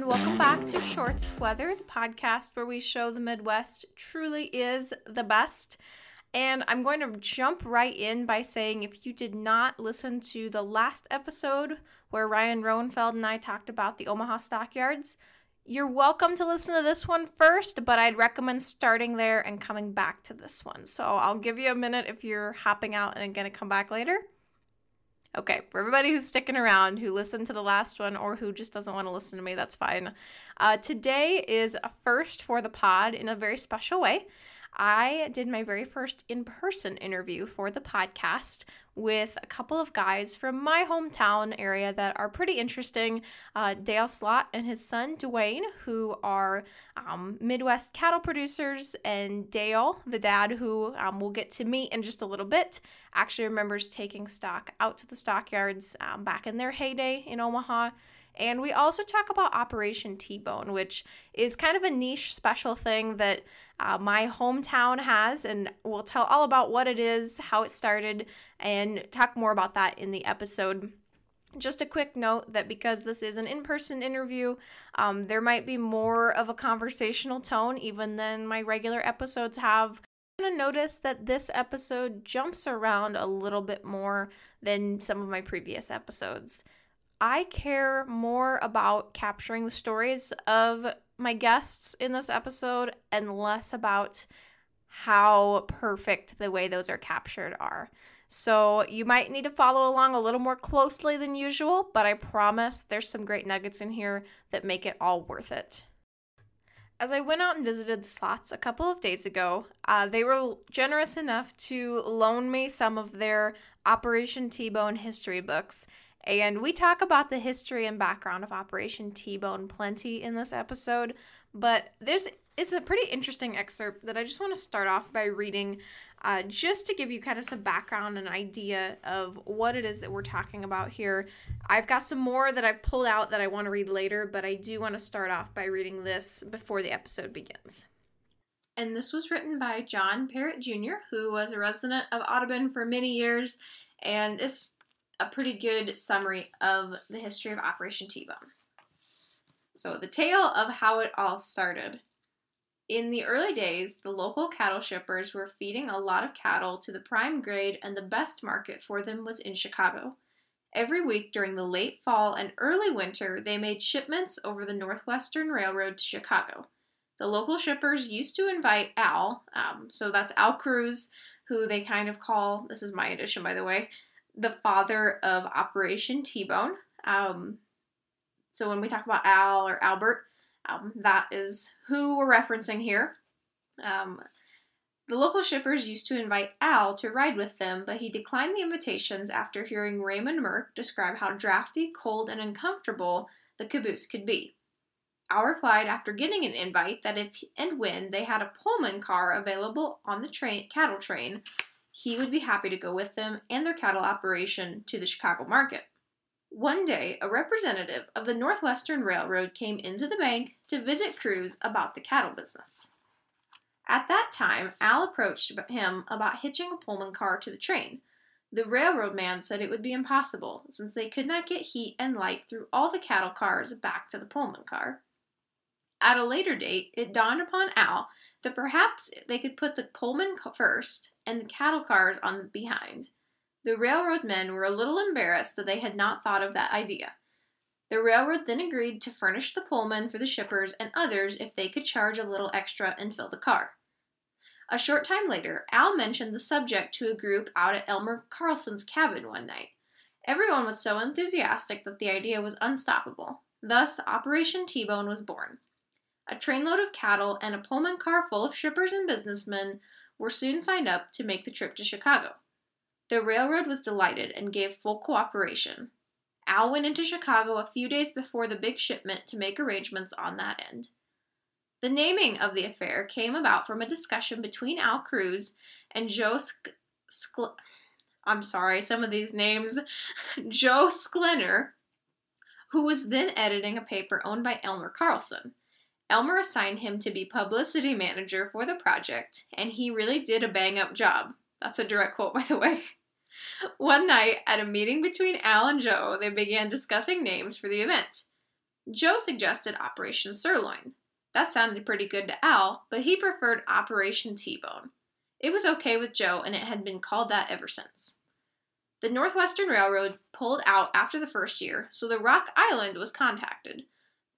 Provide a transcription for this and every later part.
everyone. Welcome back to Shorts Weather, the podcast where we show the Midwest truly is the best. And I'm going to jump right in by saying if you did not listen to the last episode where Ryan Roenfeld and I talked about the Omaha stockyards, you're welcome to listen to this one first, but I'd recommend starting there and coming back to this one. So I'll give you a minute if you're hopping out and going to come back later. Okay, for everybody who's sticking around, who listened to the last one, or who just doesn't want to listen to me, that's fine. Uh, today is a first for the pod in a very special way. I did my very first in person interview for the podcast with a couple of guys from my hometown area that are pretty interesting. Uh, Dale Sloth and his son Duane, who are um, Midwest cattle producers, and Dale, the dad, who um, we'll get to meet in just a little bit, actually remembers taking stock out to the stockyards um, back in their heyday in Omaha. And we also talk about Operation T Bone, which is kind of a niche special thing that uh, my hometown has. And we'll tell all about what it is, how it started, and talk more about that in the episode. Just a quick note that because this is an in person interview, um, there might be more of a conversational tone even than my regular episodes have. To notice that this episode jumps around a little bit more than some of my previous episodes. I care more about capturing the stories of my guests in this episode and less about how perfect the way those are captured are. So you might need to follow along a little more closely than usual, but I promise there's some great nuggets in here that make it all worth it. As I went out and visited the Sloths a couple of days ago, uh, they were generous enough to loan me some of their Operation T Bone history books, and we talk about the history and background of Operation T Bone plenty in this episode, but this is a pretty interesting excerpt that I just want to start off by reading uh, just to give you kind of some background and idea of what it is that we're talking about here. I've got some more that I've pulled out that I want to read later, but I do want to start off by reading this before the episode begins. And this was written by John Parrott Jr., who was a resident of Audubon for many years, and it's a pretty good summary of the history of Operation T Bone. So, the tale of how it all started. In the early days, the local cattle shippers were feeding a lot of cattle to the prime grade, and the best market for them was in Chicago. Every week during the late fall and early winter, they made shipments over the Northwestern Railroad to Chicago. The local shippers used to invite Al, um, so that's Al Cruz, who they kind of call, this is my addition by the way, the father of Operation T Bone. Um, so when we talk about Al or Albert, um, that is who we're referencing here. Um, the local shippers used to invite Al to ride with them, but he declined the invitations after hearing Raymond Merck describe how drafty, cold, and uncomfortable the caboose could be. Al replied after getting an invite that if and when they had a Pullman car available on the train cattle train, he would be happy to go with them and their cattle operation to the Chicago market. One day, a representative of the Northwestern Railroad came into the bank to visit Crews about the cattle business. At that time, Al approached him about hitching a Pullman car to the train. The railroad man said it would be impossible, since they could not get heat and light through all the cattle cars back to the Pullman car. At a later date, it dawned upon Al that perhaps they could put the Pullman first and the cattle cars on behind. The railroad men were a little embarrassed that they had not thought of that idea. The railroad then agreed to furnish the Pullman for the shippers and others if they could charge a little extra and fill the car. A short time later, Al mentioned the subject to a group out at Elmer Carlson's cabin one night. Everyone was so enthusiastic that the idea was unstoppable. Thus, Operation T Bone was born. A trainload of cattle and a Pullman car full of shippers and businessmen were soon signed up to make the trip to Chicago. The railroad was delighted and gave full cooperation. Al went into Chicago a few days before the big shipment to make arrangements on that end. The naming of the affair came about from a discussion between Al Cruz and Joe Sk- Skl- I'm sorry, some of these names, Joe Sklener, who was then editing a paper owned by Elmer Carlson. Elmer assigned him to be publicity manager for the project, and he really did a bang up job. That's a direct quote, by the way. One night, at a meeting between Al and Joe, they began discussing names for the event. Joe suggested Operation Sirloin. That sounded pretty good to Al, but he preferred Operation T Bone. It was okay with Joe, and it had been called that ever since. The Northwestern Railroad pulled out after the first year, so the Rock Island was contacted.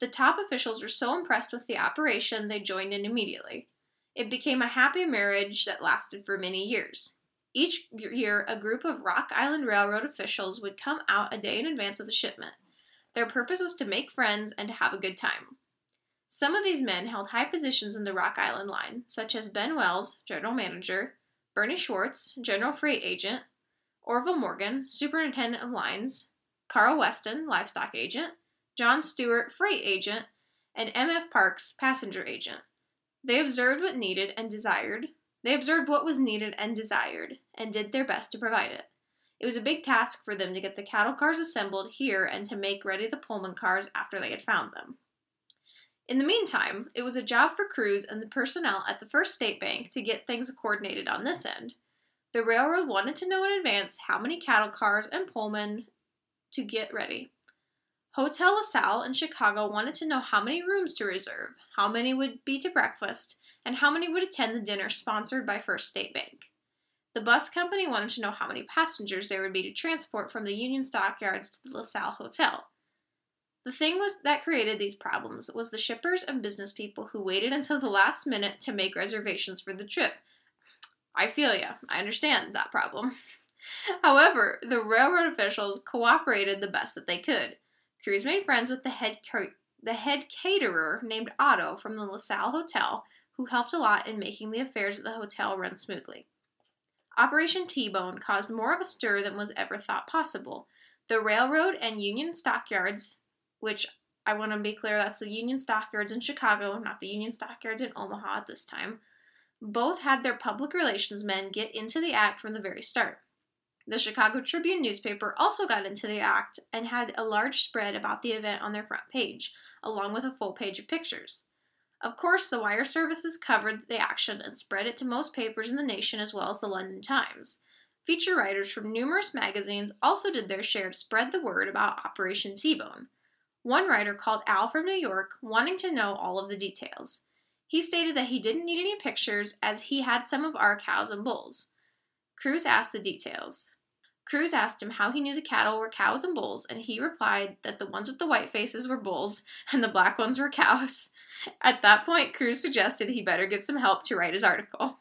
The top officials were so impressed with the operation they joined in immediately. It became a happy marriage that lasted for many years. Each year, a group of Rock Island Railroad officials would come out a day in advance of the shipment. Their purpose was to make friends and to have a good time. Some of these men held high positions in the Rock Island line, such as Ben Wells, general manager, Bernie Schwartz, general freight agent, Orville Morgan, superintendent of lines, Carl Weston, livestock agent, John Stewart, freight agent, and M.F. Parks, passenger agent. They observed what needed and desired. They observed what was needed and desired, and did their best to provide it. It was a big task for them to get the cattle cars assembled here and to make ready the Pullman cars after they had found them. In the meantime, it was a job for Cruz and the personnel at the First State Bank to get things coordinated on this end. The railroad wanted to know in advance how many cattle cars and Pullman to get ready. Hotel LaSalle in Chicago wanted to know how many rooms to reserve, how many would be to breakfast, and how many would attend the dinner sponsored by First State Bank. The bus company wanted to know how many passengers there would be to transport from the Union Stockyards to the LaSalle Hotel. The thing was that created these problems was the shippers and business people who waited until the last minute to make reservations for the trip. I feel ya. I understand that problem. However, the railroad officials cooperated the best that they could. Cruz made friends with the head the head caterer named Otto from the LaSalle Hotel, who helped a lot in making the affairs at the hotel run smoothly. Operation T Bone caused more of a stir than was ever thought possible. The railroad and Union Stockyards, which I want to be clear that's the Union Stockyards in Chicago, not the Union Stockyards in Omaha at this time, both had their public relations men get into the act from the very start. The Chicago Tribune newspaper also got into the act and had a large spread about the event on their front page, along with a full page of pictures. Of course, the wire services covered the action and spread it to most papers in the nation as well as the London Times. Feature writers from numerous magazines also did their share to spread the word about Operation T Bone. One writer called Al from New York, wanting to know all of the details. He stated that he didn't need any pictures as he had some of our cows and bulls. Cruz asked the details. Cruz asked him how he knew the cattle were cows and bulls, and he replied that the ones with the white faces were bulls and the black ones were cows. At that point, Cruz suggested he better get some help to write his article.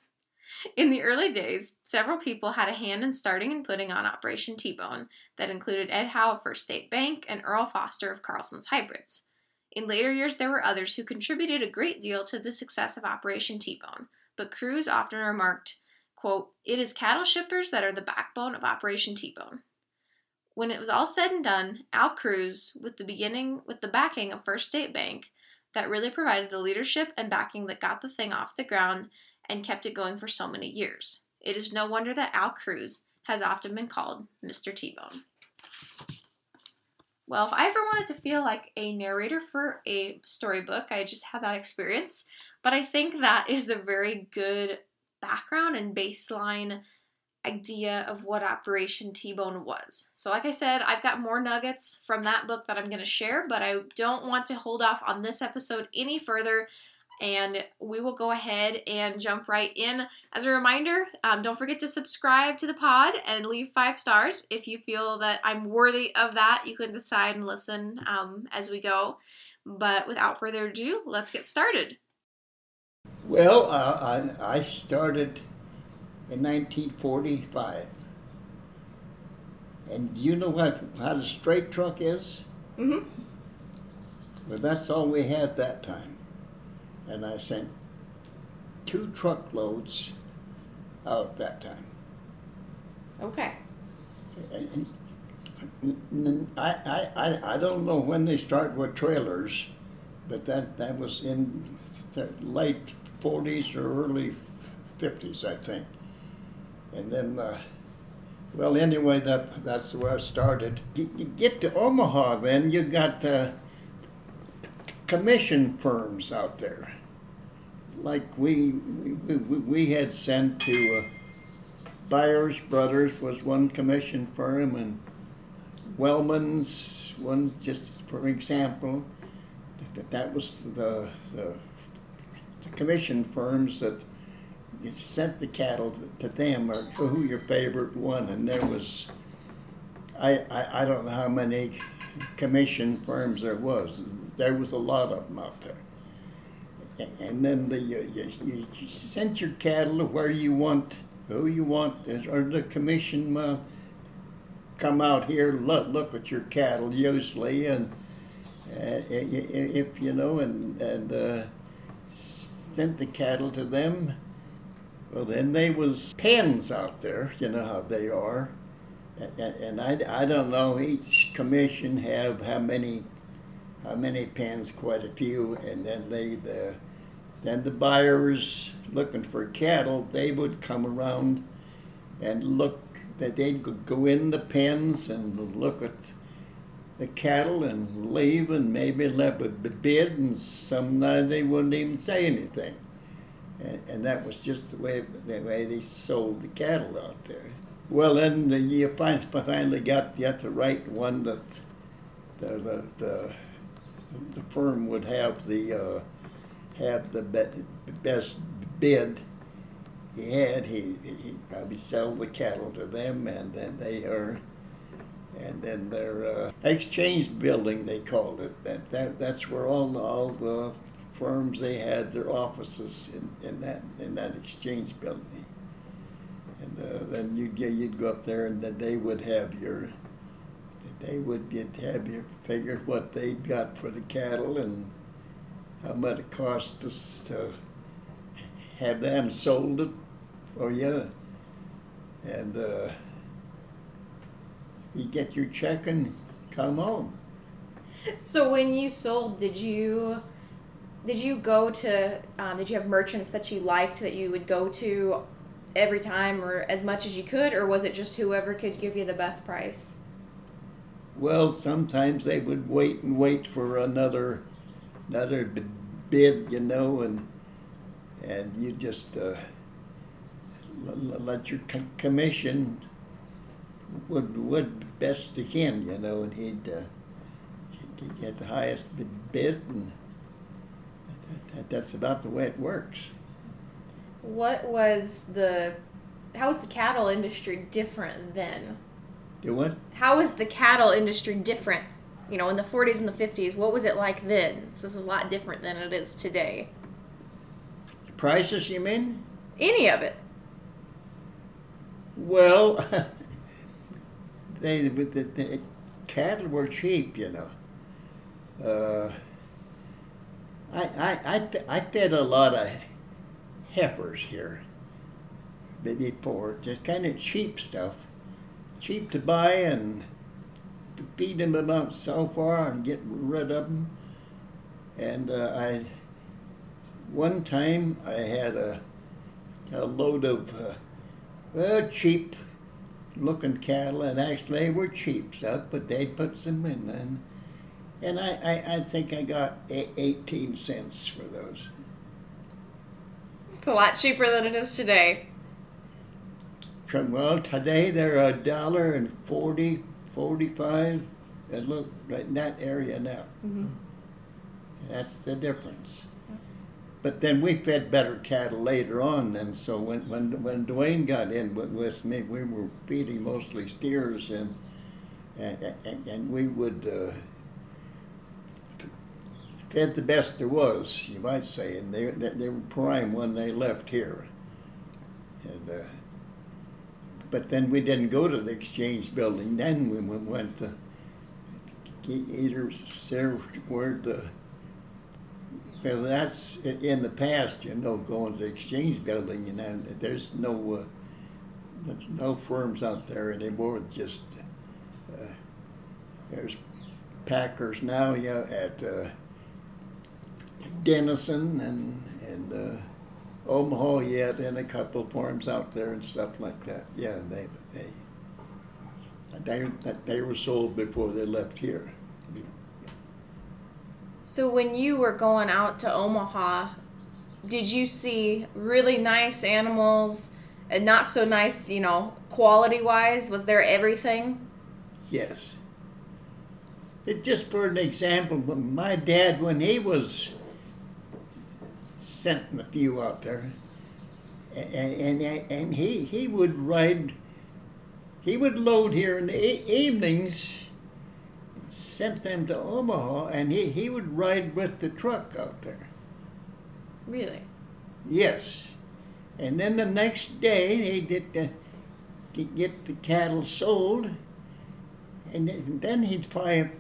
In the early days, several people had a hand in starting and putting on Operation T Bone that included Ed Howe of First State Bank and Earl Foster of Carlson's Hybrids. In later years, there were others who contributed a great deal to the success of Operation T Bone, but Cruz often remarked, quote, It is cattle shippers that are the backbone of Operation T Bone. When it was all said and done, Al Cruz, with the beginning with the backing of First State Bank, that really provided the leadership and backing that got the thing off the ground and kept it going for so many years. It is no wonder that Al Cruz has often been called Mr. T Bone. Well, if I ever wanted to feel like a narrator for a storybook, I just had that experience. But I think that is a very good background and baseline idea of what Operation T Bone was. So, like I said, I've got more nuggets from that book that I'm going to share, but I don't want to hold off on this episode any further. And we will go ahead and jump right in. As a reminder, um, don't forget to subscribe to the pod and leave five stars. If you feel that I'm worthy of that, you can decide and listen um, as we go. But without further ado, let's get started. Well, uh, I, I started in 1945. And do you know what, how a straight truck is? Mm-hmm. Well, that's all we had that time. And I sent two truckloads out that time. Okay. And, and I, I, I, don't know when they started with trailers, but that, that was in the late 40s or early 50s, I think. And then, uh, well, anyway, that that's where I started. You, get to Omaha, then you got uh, commission firms out there. Like we we, we, we had sent to uh, Byers Brothers was one commission firm, and Wellman's one just for example, that, that was the, the commission firms that you sent the cattle to, to them or who your favorite one, and there was. I, I, I don't know how many commission firms there was. There was a lot of them out there and then the you, you, you, sent your cattle to where you want, who you want, or the commission uh, come out here look look at your cattle usually, and uh, if you know, and and uh, sent the cattle to them. Well, then they was pens out there. You know how they are, and, and I, I don't know each commission have how many how many pens, quite a few, and then they the then the buyers looking for cattle, they would come around and look that they'd go in the pens and look at the cattle and leave and maybe let a bid and sometimes they wouldn't even say anything. And, and that was just the way the way they sold the cattle out there. Well, then the, you finally got, got the right one that the, the, the, the firm would have the uh, have the best bid he had, he, he probably sell the cattle to them, and then they are, and then their uh, exchange building they called it. That, that that's where all the, all the firms they had their offices in, in that in that exchange building. And uh, then you'd you'd go up there, and then they would have your they would have you figured what they'd got for the cattle and how much it cost us to have them sold it for you. And uh, you get your check and come home. So when you sold, did you did you go to um, did you have merchants that you liked that you would go to every time or as much as you could, or was it just whoever could give you the best price? Well, sometimes they would wait and wait for another another bid, you know, and and you just uh, let your commission would would best he can, you know, and he'd, uh, he'd get the highest bid, and that, that's about the way it works. What was the how was the cattle industry different then? Do what? How was the cattle industry different you know, in the 40s and the 50s, what was it like then? So this is a lot different than it is today. The Prices, you mean? Any of it. Well, they the, the, cattle were cheap, you know. Uh, I, I, I, I fed a lot of heifers here before, just kind of cheap stuff, cheap to buy and feed them about so far and get rid of them. And uh, I, one time I had a, a load of uh, well, cheap looking cattle, and actually they were cheap stuff, but they'd put some in and and I, I, I think I got 18 cents for those. It's a lot cheaper than it is today. Well, today they're a dollar and 40 45, and look, right in that area now. Mm-hmm. That's the difference. But then we fed better cattle later on. Then, so when when when Duane got in with, with me, we were feeding mostly steers, and and, and, and we would uh, fed the best there was, you might say, and they they, they were prime when they left here, and. Uh, but then we didn't go to the exchange building. Then we went to either served where the well, that's in the past, you know, going to the exchange building, you know, there's no uh, there's no firms out there anymore. Just uh, there's Packers now, yeah, at uh, Denison and and uh, Omaha yet, and a couple of farms out there and stuff like that. Yeah, they they they they were sold before they left here. So when you were going out to Omaha, did you see really nice animals and not so nice, you know, quality wise? Was there everything? Yes. it just for an example, my dad, when he was sent a few out there, and, and, and he, he would ride, he would load here in the evenings, sent them to Omaha, and he, he would ride with the truck out there. Really? Yes. And then the next day, he did the, to get the cattle sold, and then- he'd find,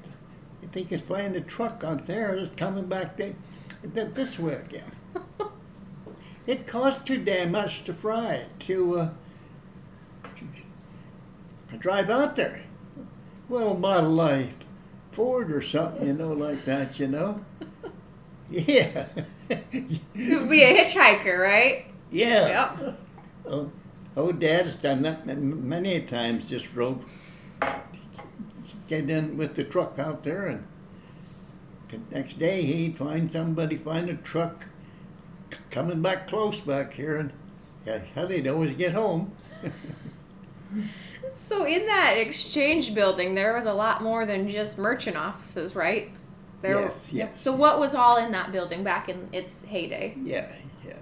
if he could find a truck out there, it's coming back th- this way again. It cost too damn much to fry, to, uh, to drive out there. Well, my I Ford or something, you know, like that, you know? Yeah. It would be a hitchhiker, right? yeah. Yep. Oh, oh, Dad's done that many times. Just drove, get in with the truck out there, and the next day he'd find somebody find a truck coming back close back here, and yeah, hell, he'd always get home. So in that exchange building, there was a lot more than just merchant offices, right? There, Yes, yes. So what was all in that building back in its heyday? Yeah, yeah.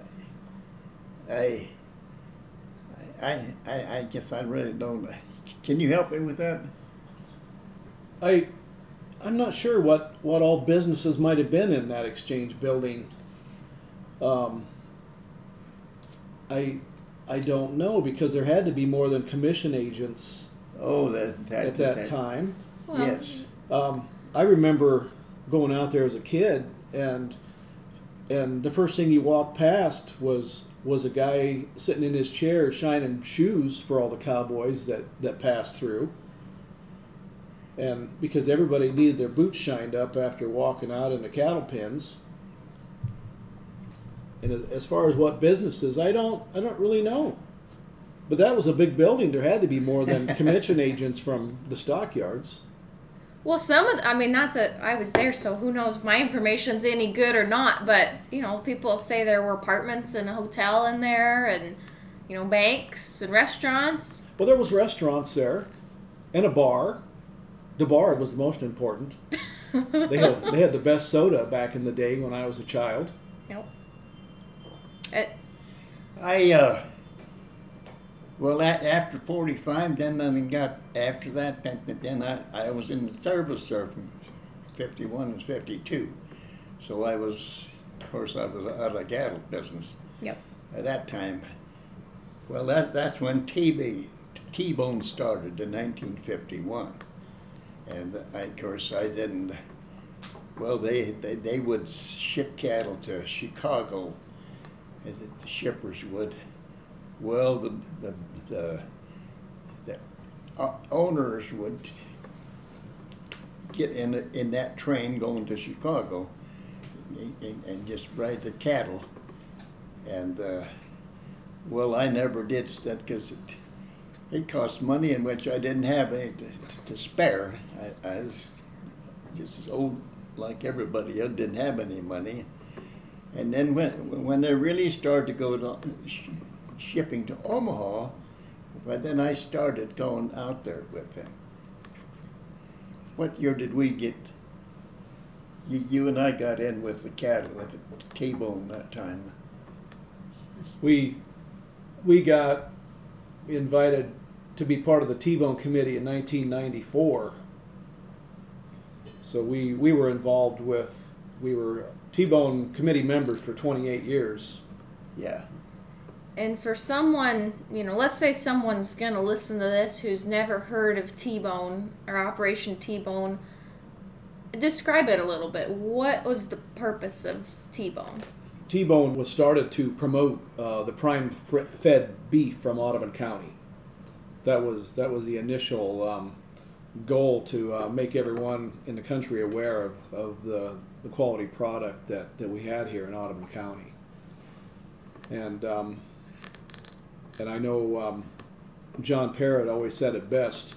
I, I, I, I guess I really don't. Can you help me with that? I, I'm not sure what, what all businesses might have been in that exchange building. Um, I, I don't know because there had to be more than commission agents Oh, that, that at that time. Well, Yes. Um, I remember going out there as a kid, and and the first thing you walked past was was a guy sitting in his chair shining shoes for all the cowboys that that passed through. And because everybody needed their boots shined up after walking out in the cattle pens. And as far as what businesses, I don't I don't really know. But that was a big building. There had to be more than commission agents from the stockyards. Well, some of the, I mean, not that I was there, so who knows if my information's any good or not. But you know, people say there were apartments and a hotel in there, and you know, banks and restaurants. Well, there was restaurants there, and a bar. The bar was the most important. They had they had the best soda back in the day when I was a child. Yep. It, I uh, well, after forty-five, then I got after that. Then, then I, I was in the service there from fifty-one and fifty-two. So I was, of course, I was out of cattle business yep. at that time. Well, that that's when TB T-Bone started in 1951, and I, of course I didn't. Well, they, they they would ship cattle to Chicago, and the- shippers would. Well, the the the, the owners would get in in that train going to Chicago, and, and just ride the cattle, and. Uh, well, I never did that because it, it cost money in which I didn't have any to, to spare. I, I was just old like everybody else, didn't have any money. And then when when they really started to go to sh- shipping to Omaha, well, then I started going out there with them. What year did we get? You, you and I got in with the cattle with the T-bone that time. We we got invited to be part of the T-Bone committee in 1994. So we we were involved with we were T-Bone committee members for 28 years. Yeah. And for someone, you know, let's say someone's going to listen to this who's never heard of T Bone or Operation T Bone, describe it a little bit. What was the purpose of T Bone? T-Bone was started to promote uh, the prime fed beef from Audubon County. That was that was the initial um, goal to uh, make everyone in the country aware of, of the, the quality product that, that we had here in Audubon County. And um, and I know um, John Parrott always said it best.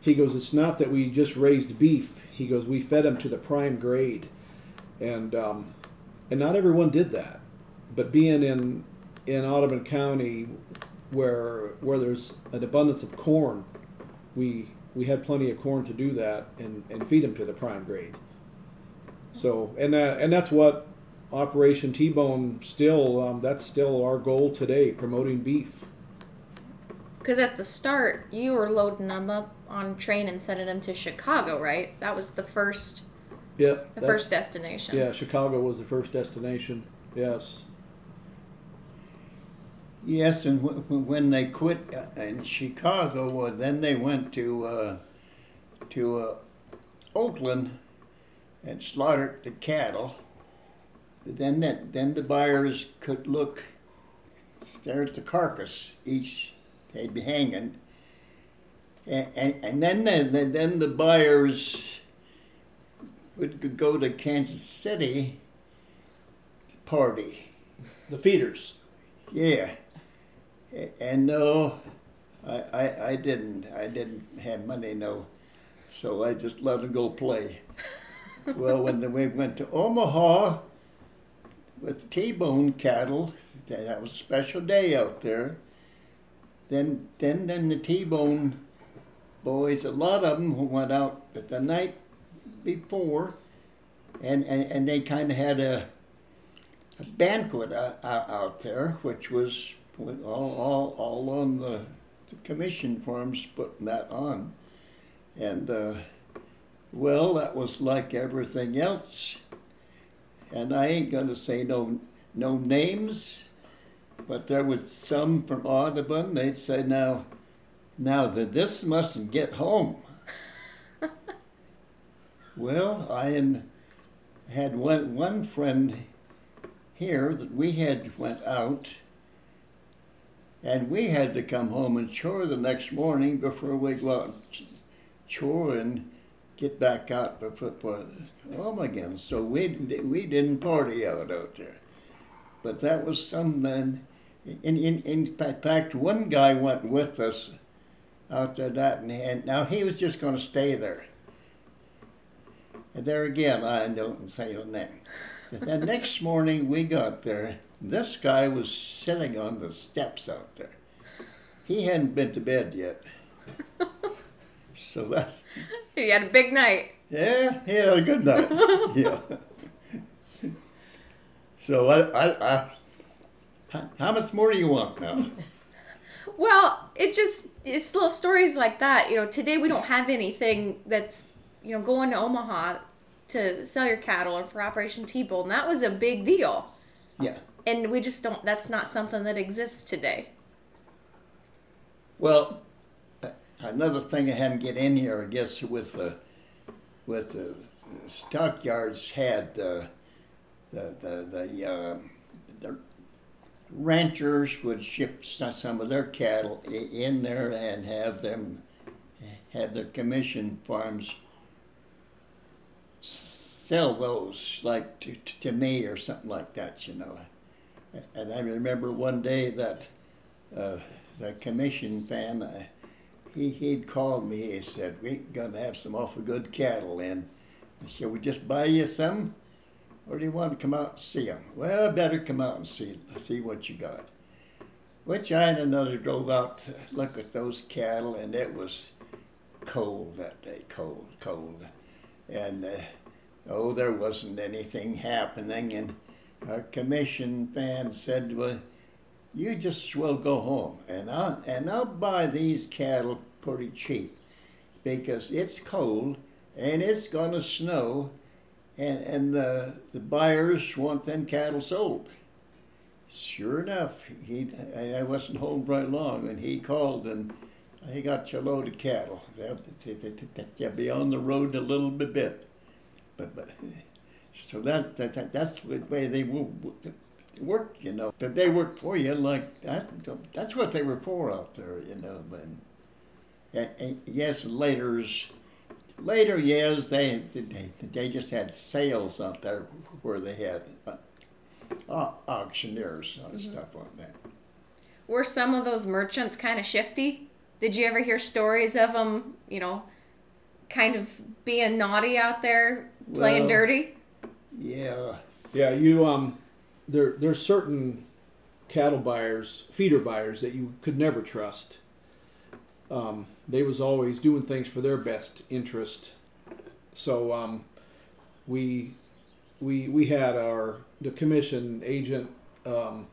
He goes, "It's not that we just raised beef." He goes, "We fed them to the prime grade," and um, and not everyone did that. But being in in Audubon County, where where there's an abundance of corn, we we had plenty of corn to do that and, and feed them to the prime grade. So and that, and that's what Operation T-Bone still um, that's still our goal today, promoting beef. Because at the start, you were loading them up on train and sending them to Chicago, right? That was the first, Yep. the first destination. Yeah, Chicago was the first destination. Yes. Yes, and w- when they quit uh, in Chicago, well, then they went to uh, to uh, Oakland and slaughtered the cattle. Then that then the buyers could look. There's the carcass. Each they'd be hanging. And, and, and then the, then the buyers would go to Kansas City to party. The feeders. Yeah. And no, I, I, I didn't. I didn't have money, no. So I just let them go play. well, when the, we went to Omaha with T-bone cattle, that that was a special day out there. Then, then, then the T-bone boys, a lot of them went out the night before, and, and, and they kind of had a a banquet out, out there, which was all, all, all on the, the commission forms putting that on. And, uh, well, that was like everything else. And I ain't going to say no, no names, but there was some from Audubon. They'd say, now, now that this mustn't get home. well, I had- had one, one friend here that we had went out and we had to come home and chore the next morning before we go out and chore and get back out before, for home oh again. So we we didn't party out out there, but that was something. Um, in in in fact, one guy went with us out there that and, and now he was just going to stay there. And there again, I don't say the name. The next morning we got there, this guy was sitting on the steps out there. He hadn't been to bed yet. So that's, He had a big night. yeah, he had a good night. yeah. So I, I, I, how- how much more do you want now? Well, it just it's little stories like that. You know, today we don't have anything that's you know going to Omaha to sell your cattle or for Operation T-Bone. That was a big deal, Yeah. And we just don't. That's not something that exists today. Well, another thing I hadn't get in here, I guess, with the with the stockyards had uh, the the the, um, the ranchers would ship some of their cattle in there and have them have their commission farms sell those like to, to me or something like that, you know. And I remember one day that uh, the commission fan, uh, he, he'd called me. He said, We're going to have some awful good cattle in. Shall we just buy you some? Or do you want to come out and see them? Well, better come out and see, see what you got. Which I and another drove out to look at those cattle, and it was cold that day, cold, cold. And uh, oh, there wasn't anything happening. And our commission fan said, Well, you just as well go home and I'll, and I'll buy these cattle pretty cheap because it's cold and it's going to snow and, and the, the buyers want them cattle sold. Sure enough, he, I wasn't home very long and he called and he got your load of cattle. They'll, they- they- they- they'll be on the road a little bit. But, but so that, that, that that's the way they wo- wo- work, you know. But they work for you like that. That's what they were for out there, you know. But and, and yes, later's later, yes, they, they they just had sales out there where they had uh, auctioneers and stuff like that. Were some of those merchants kind of shifty? Did you ever hear stories of them? You know, kind of being naughty out there, playing Well- dirty. Yeah, Yeah, you um, there there's certain cattle buyers, feeder buyers that you could never trust. Um, they was always doing things for their best interest. So um, we we we had our the commission agent. Um,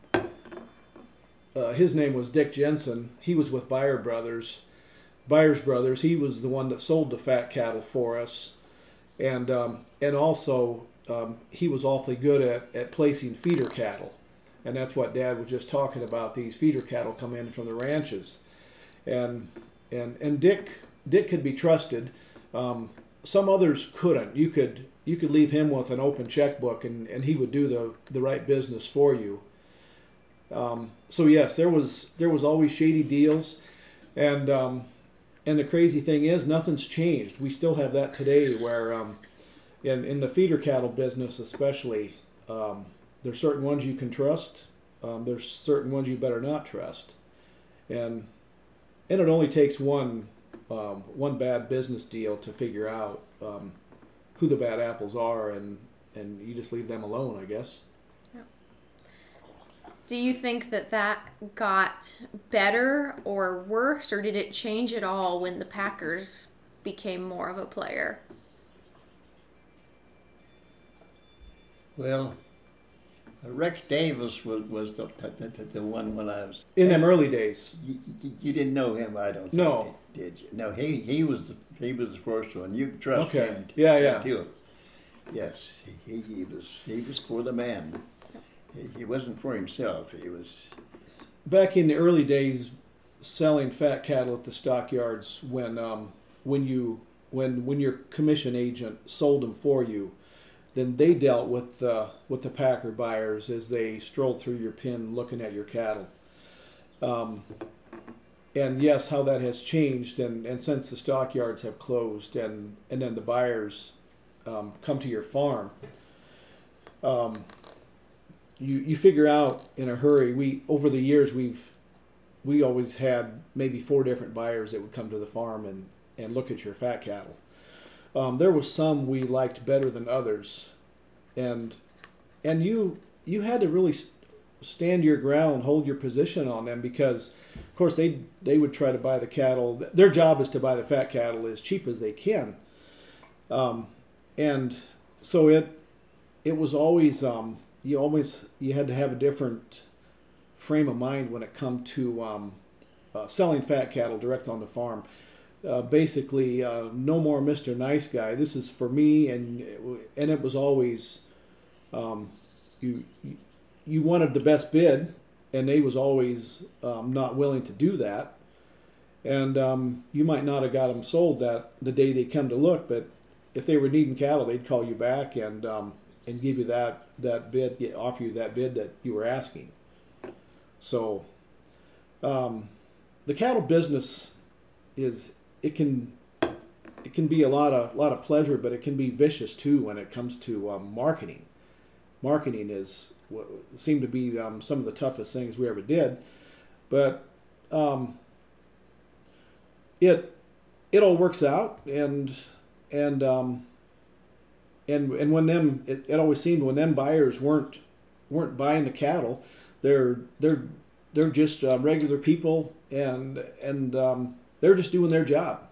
uh, his name was Dick Jensen. He was with Buyer Brothers. Byers Brothers. He was the one that sold the fat cattle for us, and um, and also um, he was awfully good at, at placing feeder cattle, and that's what Dad was just talking about. These feeder cattle come in from the ranches, and and and Dick Dick could be trusted. Um, some others couldn't. You could you could leave him with an open checkbook, and, and he would do the the right business for you. Um, so yes, there was there was always shady deals, and um, and the crazy thing is nothing's changed. We still have that today, where um, in in the feeder cattle business, especially, um, there's certain ones you can trust. Um, there's certain ones you better not trust, and and it only takes one um, one bad business deal to figure out um, who the bad apples are, and and you just leave them alone, I guess. Do you think that that got better or worse, or did it change at all when the Packers became more of a player? Well, Rex Davis was, was the, the, the, one when I was. In them early days, You, you, didn't know him, I don't think. No. Did, did you? No, he, he was the, he was the first one. You could trust Okay. him. Yeah, yeah. Too. Yes, he, he, he was he was for the man. He, he wasn't for himself. He was. back in the early days, selling fat cattle at the stockyards when um, when you when when your commission agent sold them for you, then they dealt with the with the packer buyers as they strolled through your pen looking at your cattle. Um, and yes, how that has changed, and, and since the stockyards have closed, and and then the buyers um, come to your farm. Um, you you figure out in a hurry. We over the years we've we always had maybe four different buyers that would come to the farm and and look at your fat cattle. Um, there was some we liked better than others, and and you you had to really st- stand your ground, hold your position on them because, of course, they they would try to buy the cattle. Their job is to buy the fat cattle as cheap as they can, um, and so it it was always um, you always you had to have a different frame of mind when it come to um, uh, selling fat cattle direct on the farm. Uh, basically, uh, no more Mr. Nice Guy. This is for me, and and it was always um, you, you wanted the best bid, and they was always um, not willing to do that. And um, you might not have got them sold that the day they come to look, but if they were needing cattle, they'd call you back and um, and give you that that bid, offer you that bid that you were asking. So, um, the cattle business is it can it can be a lot of lot of pleasure, but it can be vicious too when it comes to um, marketing. Marketing is what seemed to be um, some of the toughest things we ever did, but um, it it all works out and and um, and and when them it, it always seemed when them buyers weren't weren't buying the cattle, they're they're they're just uh, regular people and and um, they're just doing their job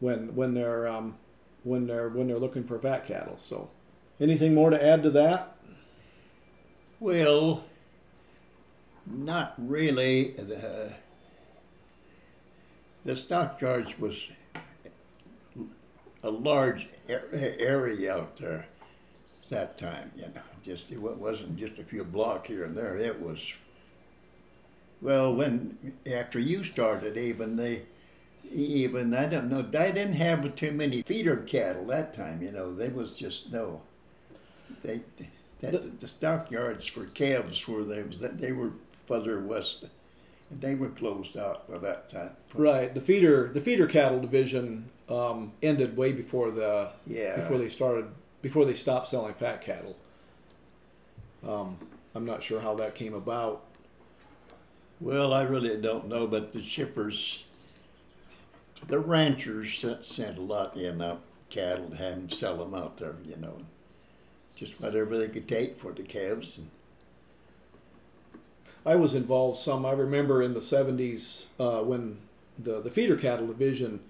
when when they're um, when they're when they're looking for fat cattle. So, anything more to add to that? Well, not really. The, the stockyards was a large area out there that time, you know. Just it wasn't just a few block here and there. It was well when after you started even they even I don't know they didn't have too many feeder cattle that time, you know. They was just no. They that, the, the stockyards for calves were they was that they were further west and they were closed out by that time. Right. The feeder the feeder cattle division um, ended way before the Yeah. before they started before they stopped selling fat cattle. Um, I'm not sure how that came about. Well, I really don't know, but the shippers, the ranchers sent, sent a lot in out cattle to have them sell them out there, you know. Just whatever they could take for the calves. And, I was involved some. I remember in the '70s uh, when the the feeder cattle division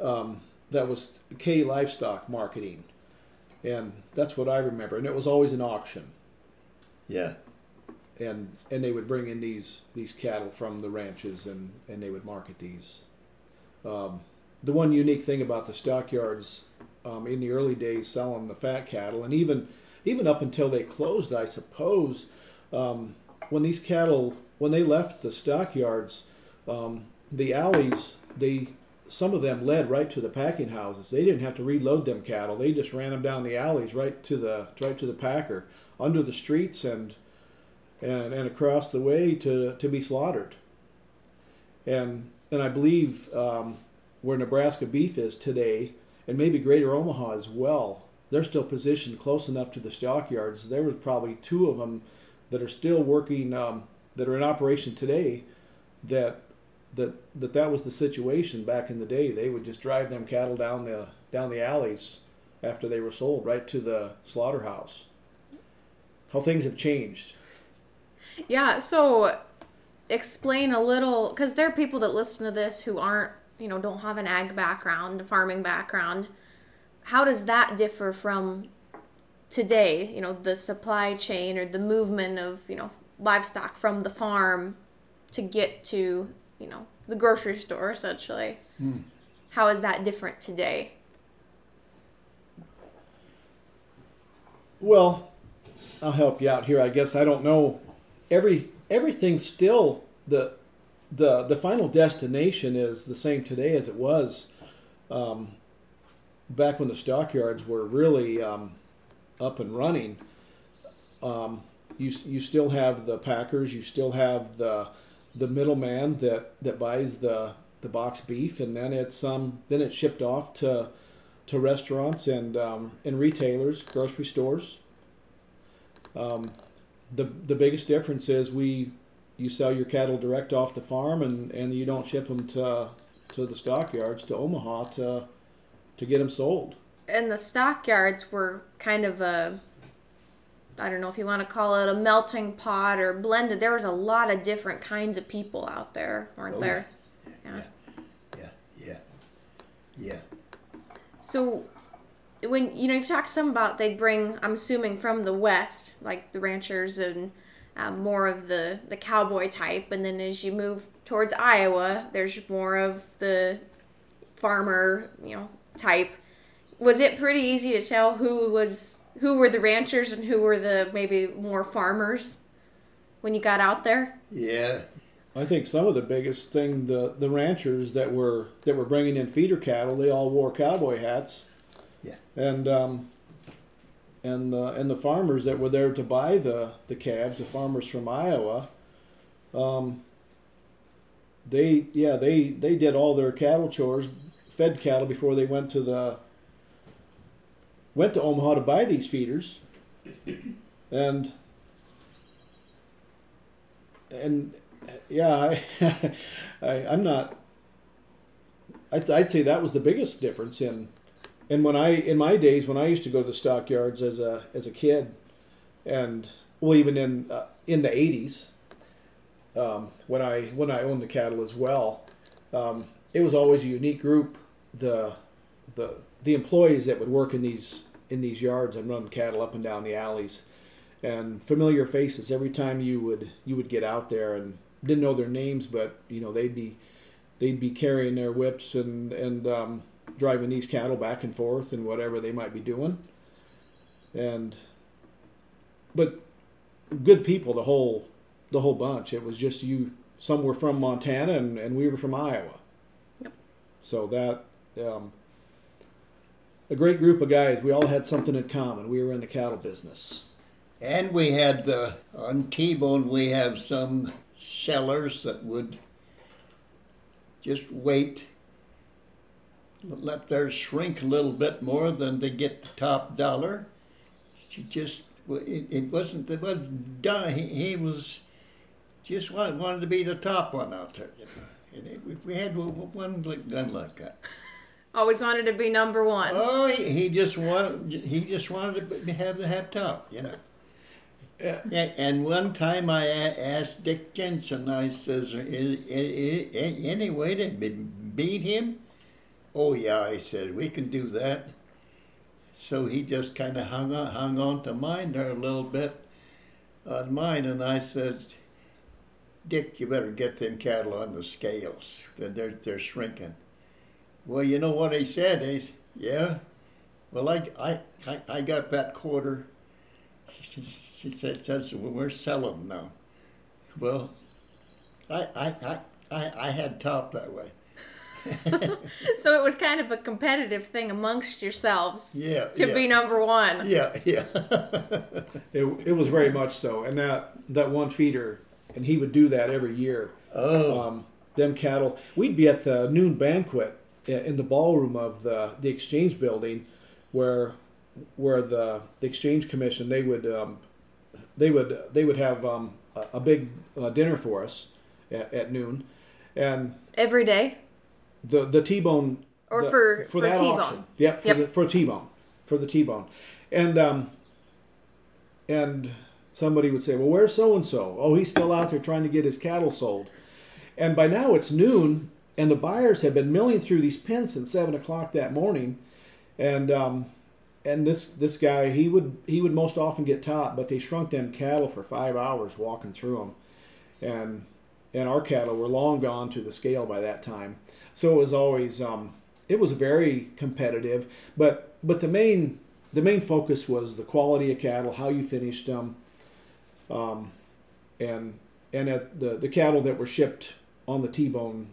um, that was K Livestock Marketing, and that's what I remember. And it was always an auction, Yeah. and and they would bring in these these cattle from the ranches, and and they would market these. Um, the one unique thing about the stockyards um, in the early days selling the fat cattle, and even even up until they closed, I suppose, um, when these cattle when they left the stockyards, um, the alleys they some of them led right to the packing houses. They didn't have to reload them cattle; they just ran them down the alleys right to the right to the packer under the streets and and and across the way to to be slaughtered. And and I believe um, where Nebraska beef is today, and maybe Greater Omaha as well, they're still positioned close enough to the stockyards. There was probably two of them that are still working, um, that are in operation today. That that that that was the situation back in the day. They would just drive them cattle down the down the alleys after they were sold, right to the slaughterhouse. How things have changed. Yeah, so explain a little because there are people that listen to this who aren't, you know, don't have an ag background, a farming background. How does that differ from today? You know, the supply chain or the movement of, you know, livestock from the farm to get to, you know, the grocery store essentially. Hmm. How is that different today? Well, I'll help you out here. I guess I don't know. Every everything's still the the the final destination is the same today as it was um, back when the stockyards were really um, up and running. Um, you you still have the packers. You still have the the middleman that that buys the the box beef, and then it's um then it's shipped off to to restaurants and um, and retailers, grocery stores. Um, the the biggest difference is we you sell your cattle direct off the farm and, and you don't ship them to to the stockyards to Omaha to to get them sold. and the stockyards were kind of a I don't know if you want to call it a melting pot or blended. There was a lot of different kinds of people out there, weren't Oh, there? Yeah. Yeah. Yeah. Yeah. So when you know you've talked some about they bring I'm assuming from the west like the ranchers and um, more of the the cowboy type, and then as you move towards Iowa, there's more of the farmer you know type. Was it pretty easy to tell who was who were the ranchers and who were the maybe more farmers when you got out there? Yeah. I think some of the biggest thing the the ranchers that were that were bringing in feeder cattle they all wore cowboy hats. And um, and the and the farmers that were there to buy the the calves, the farmers from Iowa, um, they yeah they they did all their cattle chores, fed cattle before they went to the went to Omaha to buy these feeders, and and yeah, I, I I'm not. I'd, I'd say that was the biggest difference in, and when I in my days when I used to go to the stockyards as a as a kid, and well even in uh, in the eighties, um, when I when I owned the cattle as well, um, it was always a unique group. The the the employees that would work in these in these yards and run cattle up and down the alleys, and familiar faces every time you would you would get out there and didn't know their names, but you know they'd be they'd be carrying their whips and and um, driving these cattle back and forth and whatever they might be doing, and but good people the whole the whole bunch. It was just you. Some were from Montana and, and we were from Iowa. Yep. So that um, a great group of guys. We all had something in common. We were in the cattle business. And we had the on T-bone we have some sellers that would just wait, let theirs shrink a little bit more than they get the top dollar. She just it, it wasn't it wasn't done. He, he was just wanted, wanted to be the top one out there. You know. And it, we- we had one gun like that. Always wanted to be number one. Oh, he, he just wanted he just wanted to have the have top, you know. Yeah. Yeah, and one time I asked Dick Jensen, I says, "Is, is, is any way to be- beat him? Oh yeah, I said, we can do that. So he just kind of hung on, hung on to mine there a little bit on mine, and I said, Dick, you better get them cattle on the scales. They're, they're, they're shrinking. Well, you know what he said? He said, yeah. Well, I, I, I, got that quarter. She, she said, says, well, we're selling now. Well, I, I, I, I, I had top that way. So it was kind of a competitive thing amongst yourselves Yeah, to yeah. be number one. Yeah, yeah. It, it was very much so, and that that one feeder, and he would do that every year. oh, Um, them cattle, we'd be at the noon banquet in the ballroom of the the exchange building, where where the, the exchange commission they would um, they would they would have um, a, a big uh, dinner for us at, at noon, and Every day. The the T-bone Or the- for- for that T-bone. auction. Yep, for Yep. the for T-bone. For the T-bone. And um and somebody would say, "Well, where's so and so? Oh, he's still out there trying to get his cattle sold." And by now it's noon, and the buyers have been milling through these pens since seven o'clock that morning, and um, and this this guy he would he would most often get top, but they shrunk them cattle for five hours walking through them, and and our cattle were long gone to the scale by that time. So it was always um, it was very competitive, but but the main the main focus was the quality of cattle, how you finished them, um, and and at the the cattle that were shipped on the T-bone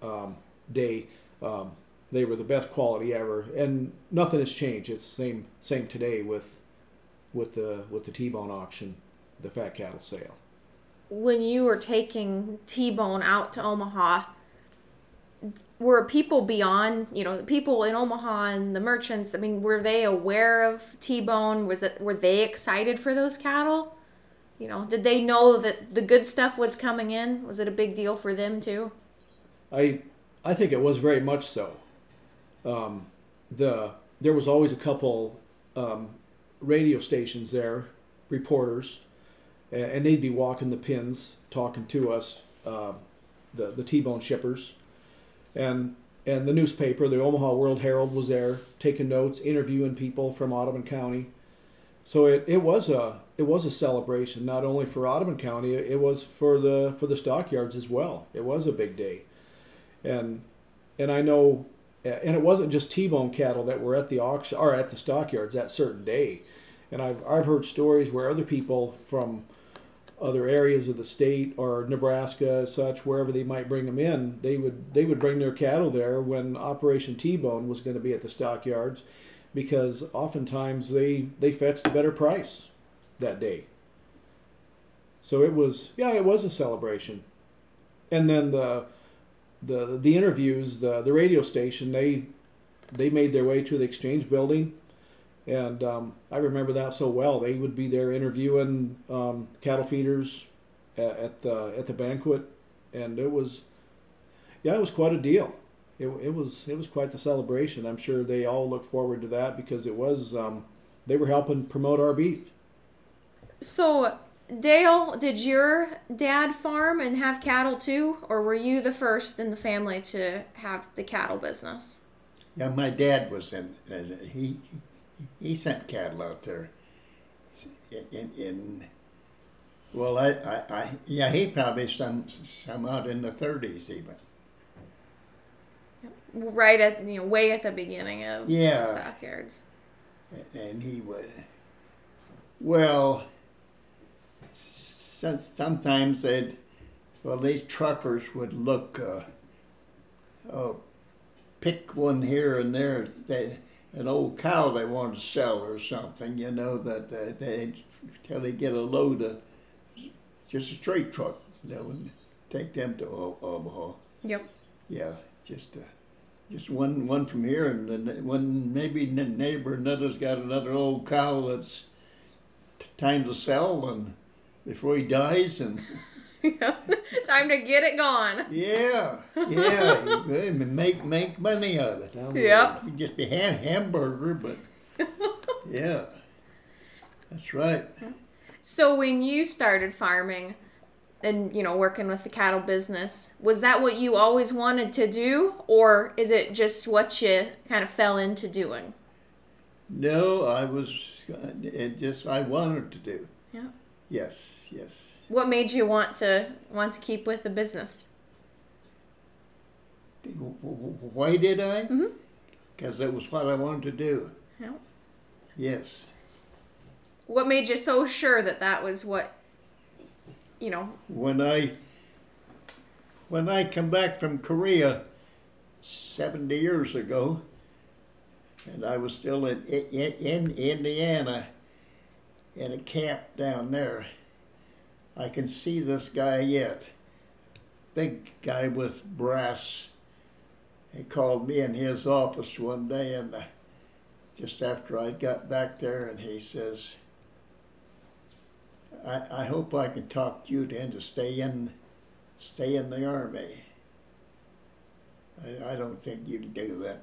um, day, um, they were the best quality ever, and nothing has changed. It's same same today with with the with the T-bone auction, the fat cattle sale. When you were taking T Bone out to Omaha, were people beyond, you know, the people in Omaha and the merchants, I mean, were they aware of T Bone? Was it were they excited for those cattle? You know, did they know that the good stuff was coming in? Was it a big deal for them too? I I think it was very much so. Um, the there was always a couple um, radio stations there, reporters, and, and they'd be walking the pins, talking to us, uh, the the T-bone shippers, and and the newspaper, the Omaha World Herald, was there taking notes, interviewing people from Audubon County. So it, it was a it was a celebration not only for Audubon County, it was for the for the stockyards as well. It was a big day and and I know, and it wasn't just T-bone cattle that were at the auction or at the stockyards that certain day, and I've I've heard stories where other people from other areas of the state or Nebraska, as such wherever they might bring them in, they would they would bring their cattle there when Operation T-bone was going to be at the stockyards, because oftentimes they they fetched a better price that day. So it was yeah, it was a celebration, and then the the the interviews, the the radio station, they they made their way to the exchange building, and um, I remember that so well. They would be there interviewing um, cattle feeders at, at the at the banquet, and it was yeah, it was quite a deal. It, it was it was quite the celebration. I'm sure they all look forward to that because it was um, they were helping promote our beef. So, Dale, did your dad farm and have cattle too, or were you the first in the family to have the cattle business? yeah, my dad was in, and he, he sent cattle out there. In, in, in well, I, I, I, yeah, he probably sent some out in the 30s even. Right at you know, way at the beginning of Yeah. stockyards. and he would well some- sometimes they'd well these truckers would look uh, oh pick one here and there they an old cow they wanted to sell or something you know that uh, they till they get a load of just a straight truck you know and take them to O- Omaha Yep. yeah, just uh, just one one from here, and then one maybe neighbor another's got another old cow that's t- time to sell, and before he dies, and Time to get it gone. yeah, yeah, make make money out of it. Yep. Just be ham- hamburger, but yeah, that's right. So when you started farming and you know working with the cattle business, was that what you always wanted to do or is it just what you kind of fell into doing? No, I was. It just I wanted to do. Yeah. Yes, yes. What made you want to want to keep with the business? Why did I? Mm-hmm. Because that was what I wanted to do. Yeah. Yes. What made you so sure that that was what you know? When I when I come back from Korea seventy years ago, and I was still in in, in Indiana in a camp down there, I can see this guy yet. Big guy with brass. He called me in his office one day, and uh, just after I got back there, and he says, I, I hope I can talk you into stay in, stay in the army. I, I don't think you can do that.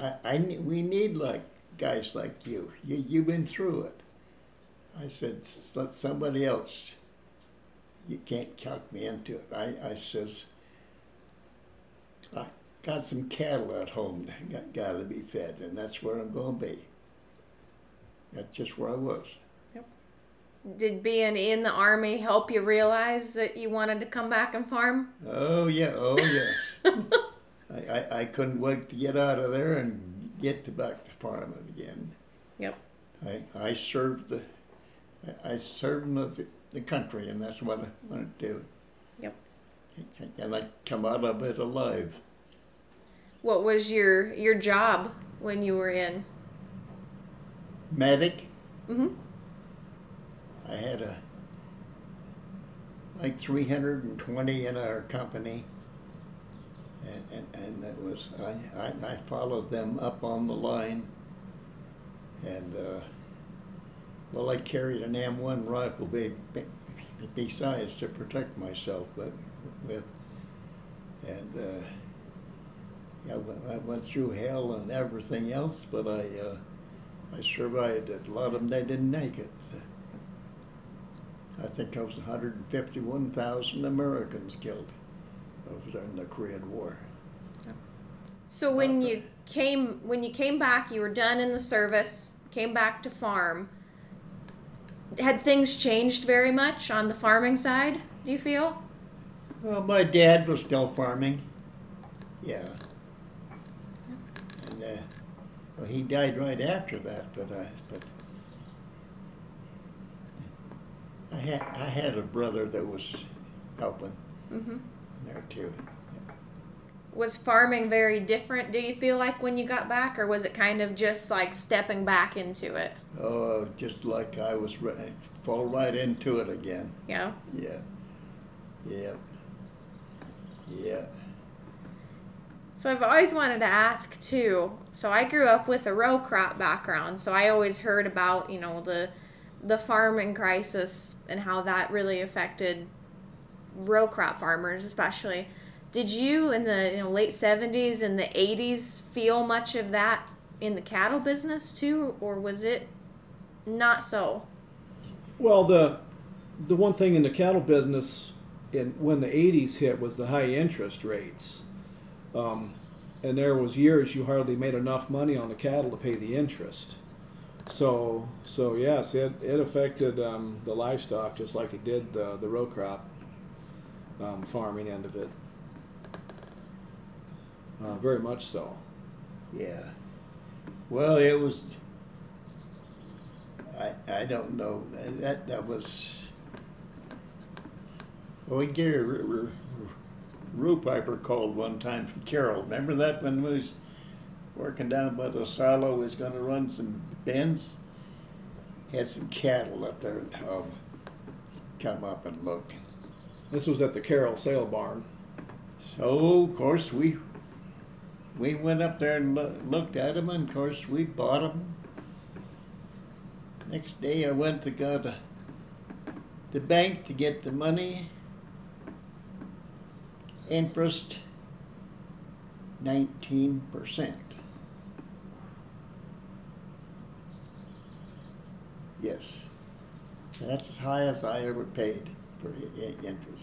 I, I we need like guys like you. You you've been through it. I said let somebody else. You can't talk me into it. I, I says. I got some cattle at home. that Got, got to be fed, and that's where I'm going to be. That's just where I was. Yep. Did being in the army help you realize that you wanted to come back and farm? Oh yeah, oh yes. I, I, I couldn't wait to get out of there and get to back to farming again. Yep. I, I served the I, I served the, the country and that's what I wanted to do. Yep. And I come out of it alive. What was your your job when you were in? Medic, Mhm. I had a like 320 in our company. And, and, and that was, I, I, I followed them up on the line. And, uh, well, I carried an M1 rifle be, be, besides to protect myself but with. And, uh, yeah, I went- through hell and everything else, but I, uh, I survived it. A lot of them, they didn't make it. I think I was 151,000 Americans killed during the Korean War. So when you came when you came back, you were done in the service, came back to farm. Had things changed very much on the farming side? Do you feel? Well, my dad was still farming. Yeah. And uh, well, he died right after that, but I but I had I had a brother that was helping hmm there too. Was farming very different? Do you feel like when you got back, or was it kind of just like stepping back into it? Oh, just like I was ready, fall right into it again. Yeah. Yeah. Yeah. Yeah. So I've always wanted to ask too. So I grew up with a row crop background, so I always heard about you know the the farming crisis and how that really affected row crop farmers, especially. Did you in the you know, late seventies and the eighties feel much of that in the cattle business too, or was it not so? Well, the the one thing in the cattle business, in when the '80s hit, was the high interest rates, um, and there was years you hardly made enough money on the cattle to pay the interest. So, so yes, it, it affected um, the livestock just like it did the the row crop um, farming end of it. Uh, very much so. Yeah. Well, it was. I I don't know that that, was. Well, Gary R- R- Rupiper called one time from Carroll. Remember that when we was working down by the silo, was going to run some bins. Had some cattle up there, and um, come up and look. This was at the Carroll Sale Barn. So of course we we went up there and loo- looked at them, and of course we bought them. Next day I went to go to the bank to get the money. Interest nineteen percent. Yes. That's as high as I ever paid for interest.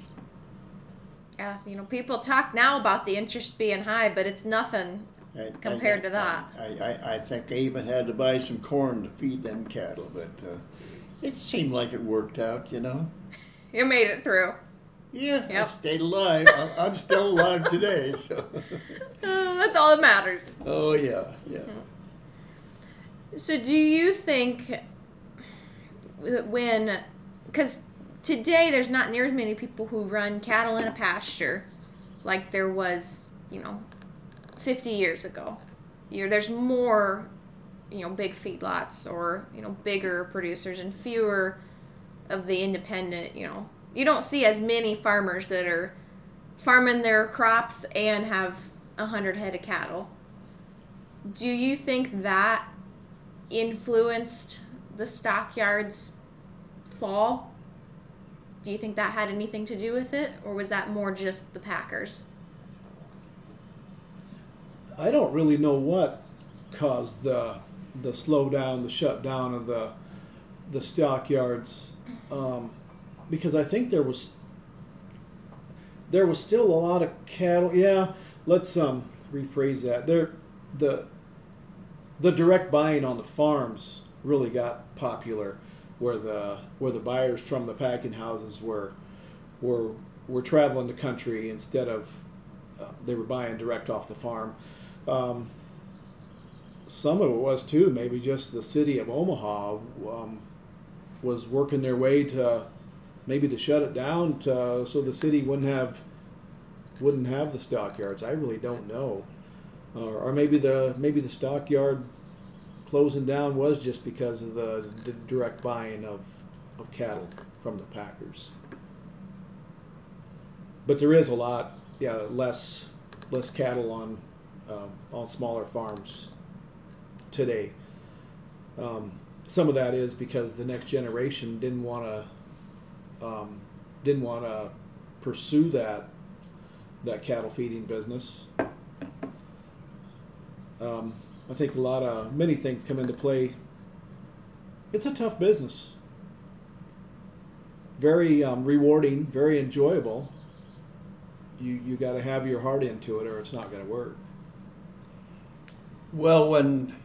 Yeah, you know, people talk now about the interest being high, but it's nothing. Compared to that. I, I, I think I even had to buy some corn to feed them cattle, but uh, it seemed like it worked out, you know. You made it through. Yeah, Yep. I stayed alive. I'm, I'm still alive today, so. Uh, that's all that matters. oh yeah, yeah. So, do you think that when, because today there's not near as many people who run cattle in a pasture like there was, you know, 50 years ago. You there's more, you know, big feedlots or, you know, bigger producers and fewer of the independent, you know. You don't see as many farmers that are farming their crops and have a hundred head of cattle. Do you think that influenced the stockyards fall? Do you think that had anything to do with it, or was that more just the Packers? I don't really know what caused the the slowdown, the shutdown of the the stockyards, um, because I think there was there was still a lot of cattle. Yeah, let's um, rephrase that. There, the the direct buying on the farms really got popular, where the where the buyers from the packing houses were were were traveling the country instead of uh, they were buying direct off the farm. Um, some of it was too maybe just the city of Omaha um, was working their way to maybe to shut it down to, so the city wouldn't have wouldn't have the stockyards. I really don't know, or, or maybe the maybe the stockyard closing down was just because of the, the direct buying of, of cattle from the packers. But there is a lot, yeah, less less cattle on um, on smaller farms today. Um, some of that is because the next generation didn't want to um, didn't want to pursue that that cattle feeding business. Um, I think a lot of many things come into play. It's a tough business. Very um, rewarding, very enjoyable. You you got to have your heart into it, or it's not going to work. Well, when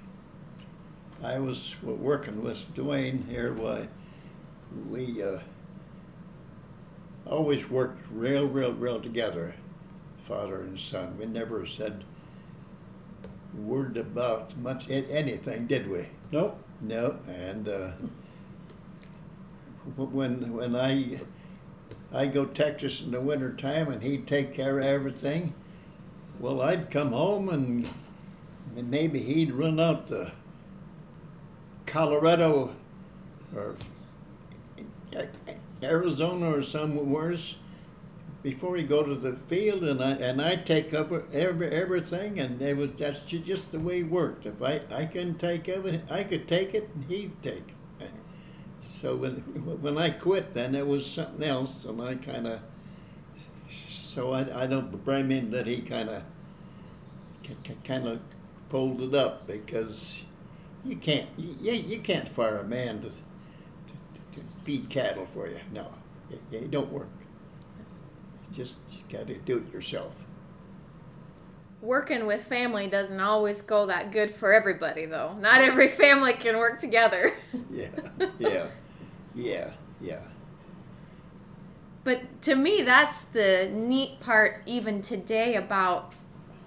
I was working with Duane here, why we uh, always worked real, real, real together, father and son. We never said word about much anything, did we? Nope. No, and uh, when when I I go Texas in the winter time and he'd take care of everything, well, I'd come home and, and maybe he'd run out to Colorado or Arizona or somewheres before he go to the field and I and I take up every everything and it was that's just the way it worked. If I I can take everything, I could take it and he'd take it. So when when I quit, then it was something else, and I kind of so I, I don't blame him that he kind of kind of folded up because you can't you, you can't fire a man to, to, to feed cattle for you. No, it, it don't work. Just got to do it yourself. Working with family doesn't always go that good for everybody, though. Not every family can work together. Yeah, yeah, yeah, yeah. But to me, that's the neat part, even today, about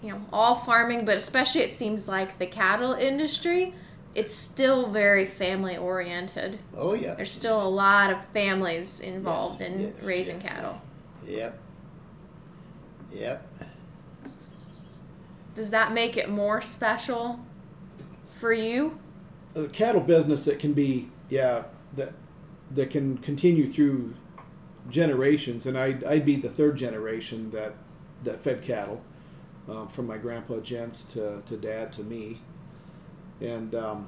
you know all farming, but especially it seems like the cattle industry. It's still very family oriented. Oh yeah. There's still a lot of families involved Yes, in yes, raising yes. cattle. Yep. Yep. Does that make it more special for you? a cattle business that can be yeah that that can continue through generations and I'd, I'd be the third generation that that fed cattle um, from my grandpa gents to, to dad to me and um,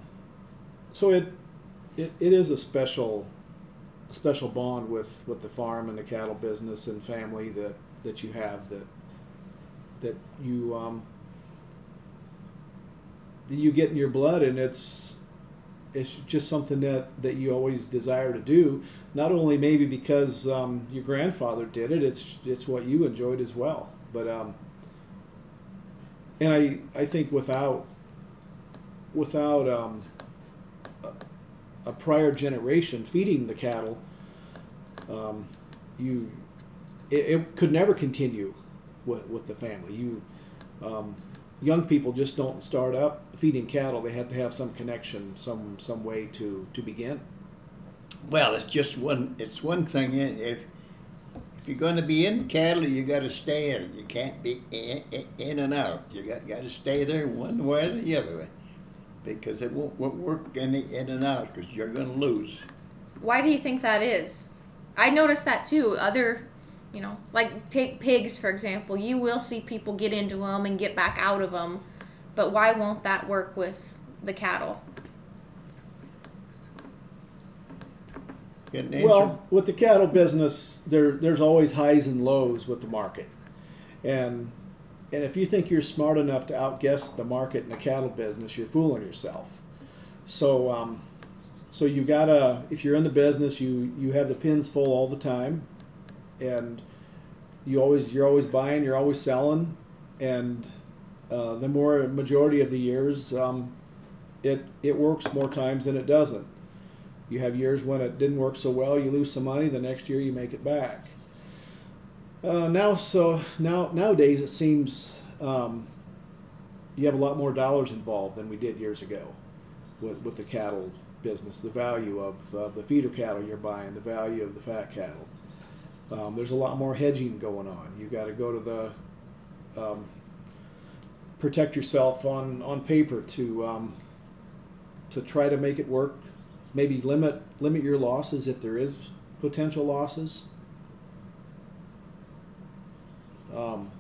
so it, it it is a special a special bond with with the farm and the cattle business and family that that you have that that you um, you get in your blood and it's it's just something that, that you always desire to do. Not only maybe because um, your grandfather did it, it's it's what you enjoyed as well. But um, and I I think without without um, a, prior generation feeding the cattle, um, you it, it could never continue with, with the family. You um, young people just don't start up feeding cattle. They have to have some connection, some some way to to begin. Well, it's just one. It's one thing. If if you're going to be in cattle, you got to stay in. You can't be in, in and out. You got got to stay there one way or the other way, because it won't, won't work any in and out because you're going to lose. Why do you think that is? I noticed that too. Other, you know, like take pigs for example. You will see people get into them and get back out of them, but why won't that work with the cattle? An? Well, with the cattle business, there there's always highs and lows with the market, and and if you think you're smart enough to outguess the market in the cattle business, you're fooling yourself. So um, so you gotta if you're in the business, you you have the pins full all the time, and you always you're always buying, you're always selling, and uh, the more majority of the years, um, it it works more times than it doesn't. You have years when it didn't work so well, you lose some money. The next year, you make it back. Uh, now, so now nowadays it seems um, you have a lot more dollars involved than we did years ago with, with the cattle business. The value of uh, the feeder cattle you're buying, the value of the fat cattle. Um, there's a lot more hedging going on. You got to go to the um, protect yourself on on paper to um, to try to make it work maybe limit limit your losses if there is potential losses. Um,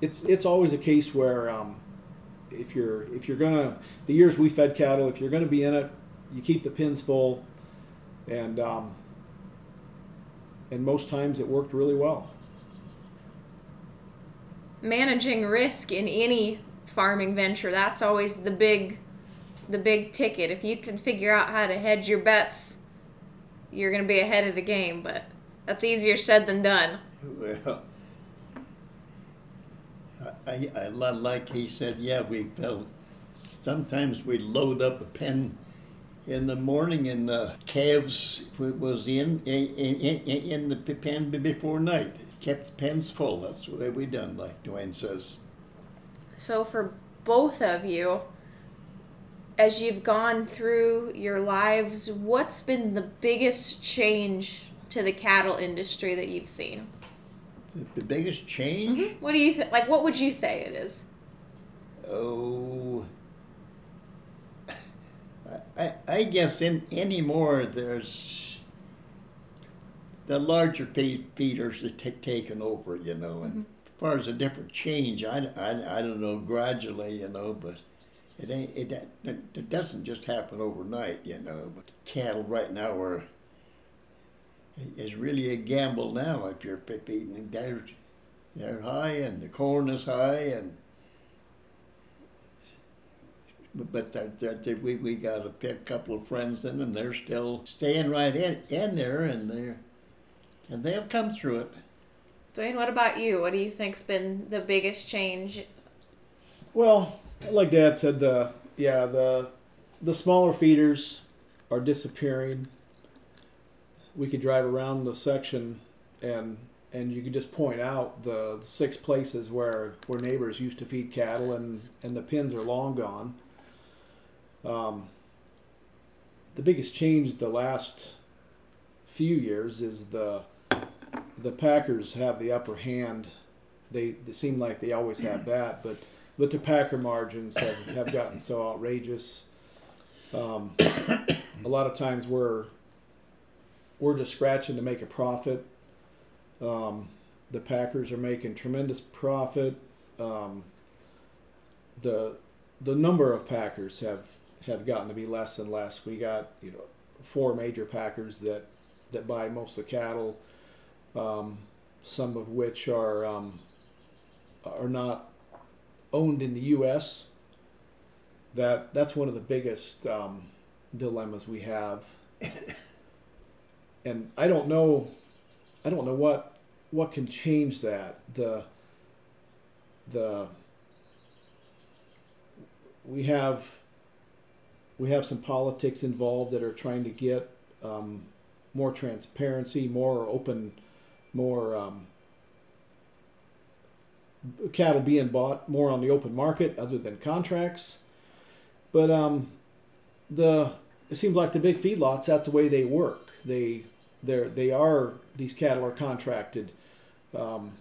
it's it's always a case where um, if you're if you're gonna the years we fed cattle, if you're gonna be in it, you keep the pins full, and um, and most times it worked really well. Managing risk in any farming venture, that's always the big the big ticket. If you can figure out how to hedge your bets, you're going to be ahead of the game, but that's easier said than done. Well, I, I, like he said, yeah, we felt sometimes we load up a pen in the morning and the calves it was in in, in, in the pen before night. Kept the pens full. That's way we done, like Duane says. So for both of you, as you've gone through your lives, what's been the biggest change to the cattle industry that you've seen? The, the biggest change? Mm-hmm. What do you think? Like, what would you say it is? Oh, I, I guess in anymore there's the larger feeders are t- taken over, you know, and mm-hmm. as far as a different change, I, I, I don't know, gradually, you know, but it ain't it, it doesn't just happen overnight, you know. But cattle right now are is really a gamble now if you're feeding they're they're high and the corn is high and but that, that we, we got a couple of friends in and they're still staying right in, in there and they're and they've come through it. Duane, what about you? What do you think's been the biggest change? Well, like Dad said, the yeah the the smaller feeders are disappearing. We could drive around the section and and you could just point out the, the, six places where where neighbors used to feed cattle and and the pins are long gone. Um, the biggest change the last few years is the the Packers have the upper hand. They, they seem like they always have that, but but the Packer margins have, have gotten so outrageous. Um, a lot of times we're we're just scratching to make a profit. Um, the Packers are making tremendous profit. Um, the the number of Packers have have gotten to be less and less. We got you know four major Packers that that buy most of the cattle, um, some of which are um, are not owned in the U.S. that that's one of the biggest um, dilemmas we have. and I don't know, I don't know what what can change that. The the we have we have some politics involved that are trying to get um, more transparency, more open, more um, cattle being bought more on the open market other than contracts. But um, the it seems like the big feedlots that's the way they work. They they they are these cattle are contracted, um,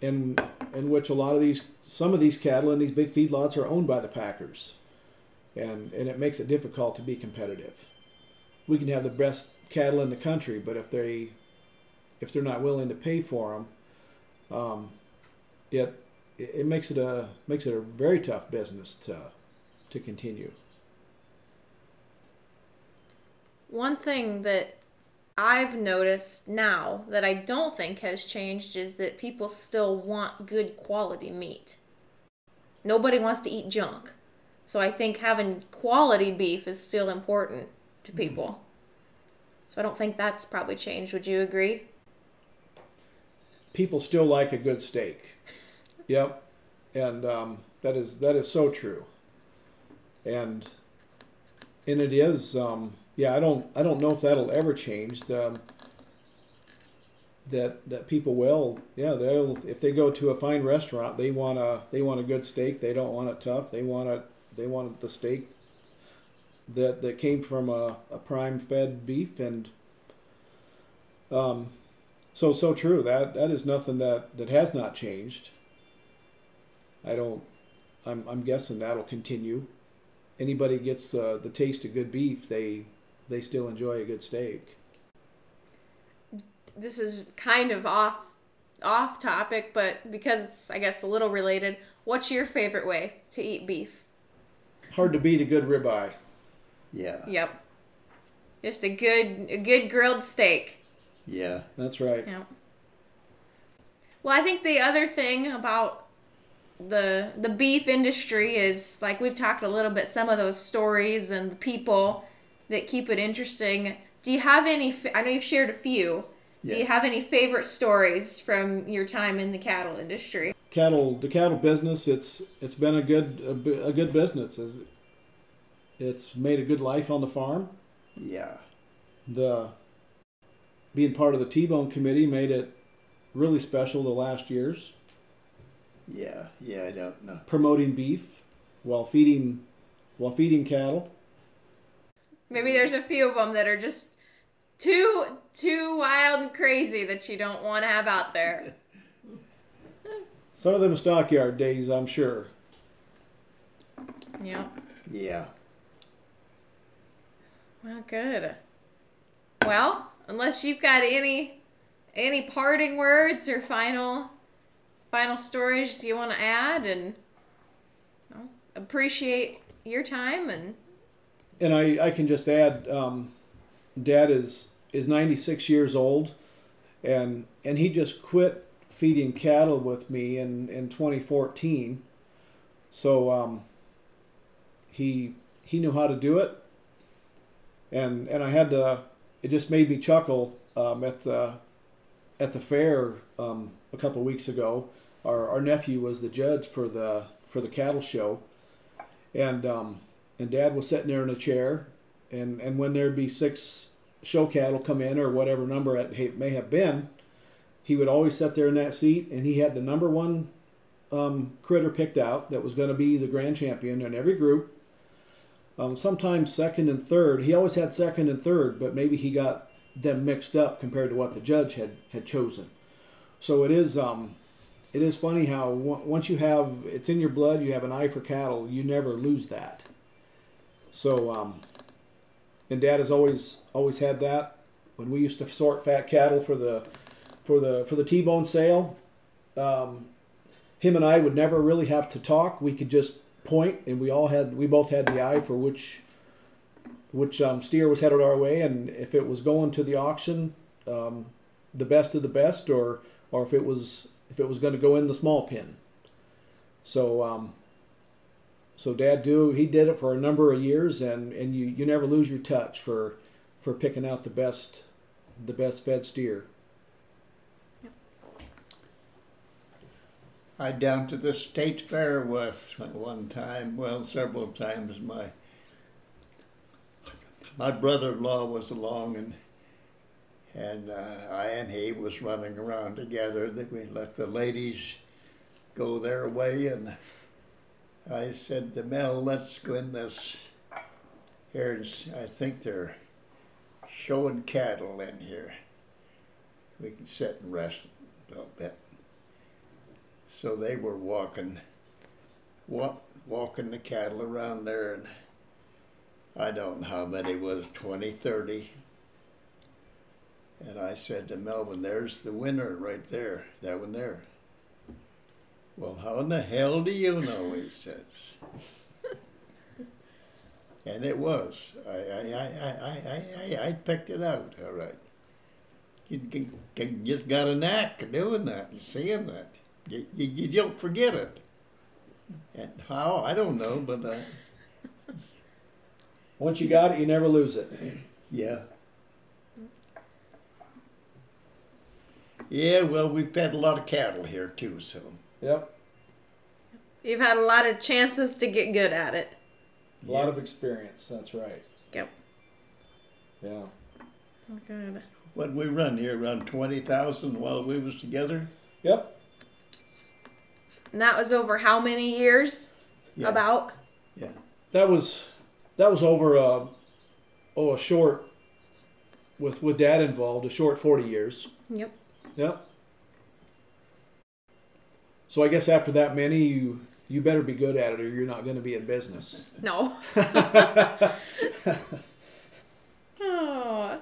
in in which a lot of these some of these cattle in these big feedlots are owned by the packers, and and it makes it difficult to be competitive. We can have the best cattle in the country, but if they if they're not willing to pay for them, um, it it makes it a makes it a very tough business to to continue. One thing that I've noticed now that I don't think has changed is that people still want good quality meat. Nobody wants to eat junk. So I think having quality beef is still important to people. So I don't think that's probably changed. Would you agree? People still like a good steak. Yep, and um, that is that is so true. And and it is um, yeah. I don't I don't know if that'll ever change. Um, that that people will yeah they'll if they go to a fine restaurant they want a they want a good steak they don't want it tough they want it they wanted the steak that that came from a, a prime fed beef and um so so true that that is nothing that that has not changed I don't. I'm I'm guessing that'll continue. Anybody gets uh, the taste of good beef, they they still enjoy a good steak. This is kind of off off topic, but because it's I guess a little related. What's your favorite way to eat beef? Hard to beat a good ribeye. Yeah. Yep. Just a good a good grilled steak. Yeah. That's right. Yep. Well, I think the other thing about the the beef industry is like we've talked a little bit some of those stories and the people that keep it interesting. Do you have any? I know you've shared a few. Yeah. Do you have any favorite stories from your time in the cattle industry? Cattle, the cattle business. It's it's been a good a, a good business. It's made a good life on the farm. Yeah. The being part of the T-bone committee made it really special the last years. Yeah, yeah, I don't know. Promoting beef while feeding while feeding cattle. Maybe there's a few of them that are just too too wild and crazy that you don't want to have out there. Some of them stockyard days, I'm sure. Yeah. Yeah. Well, good. Well, unless you've got any any parting words or final final stories you want to add and you know, appreciate your time and and I, I can just add um, dad is is 96 years old and and he just quit feeding cattle with me in in 2014 so um, he he knew how to do it. And and I had to it just made me chuckle um, at the at the fair um, a couple weeks ago. Our, our nephew was the judge for the for the cattle show, and um, and Dad was sitting there in a chair, and and when there'd be six show cattle come in or whatever number it may have been, he would always sit there in that seat, and he had the number one um, critter picked out that was going to be the grand champion in every group. Um, sometimes second and third. He always had second and third, but maybe he got them mixed up compared to what the judge had had chosen. So it is um, it is funny how once you have it's in your blood, you have an eye for cattle. You never lose that. So, um, and Dad has always always had that. When we used to sort fat cattle for the for the for the T-bone sale, um, him and I would never really have to talk. We could just point, and we all had we both had the eye for which which um, steer was headed our way, and if it was going to the auction, um, the best of the best, or or if it was if it was going to go in the small pen. So, um, So Dad do he did it for a number of years, and, and you, you never lose your touch for for picking out the best the best fed steer. I down to the state fair with one time, well, several times. My my brother-in-law was along, and and uh, I and he was running around together. That we let the ladies go their way, and I said to Mel, "Let's go in this here." And I think they're showing cattle in here. We can sit and rest a little bit. So they were walking, walk, walking the cattle around there, and I don't know how many was 20, 30. And I said to Melvin, "There's the winner right there, that one there." Well, how in the hell do you know? He says. and it was. I, I, I, I, I, I, I picked it out. All right. You, you, you just got a knack of doing that and seeing that. You, you, you don't forget it. And how? I don't know, but uh, Once you got it, you never lose it. yeah. Yeah, well, we've had a lot of cattle here too, so Yep, You've had a lot of chances to get good at it. a lot of experience. That's right. Yep. Yeah. Good. what we run here around twenty thousand while we was together. Yep. And that was over how many years? Yeah, About? yeah. That was that was over uh, oh a short with with Dad involved a short forty years. Yep. Yep. So I guess after that many, you you better be good at it, or you're not going to be in business. No. oh.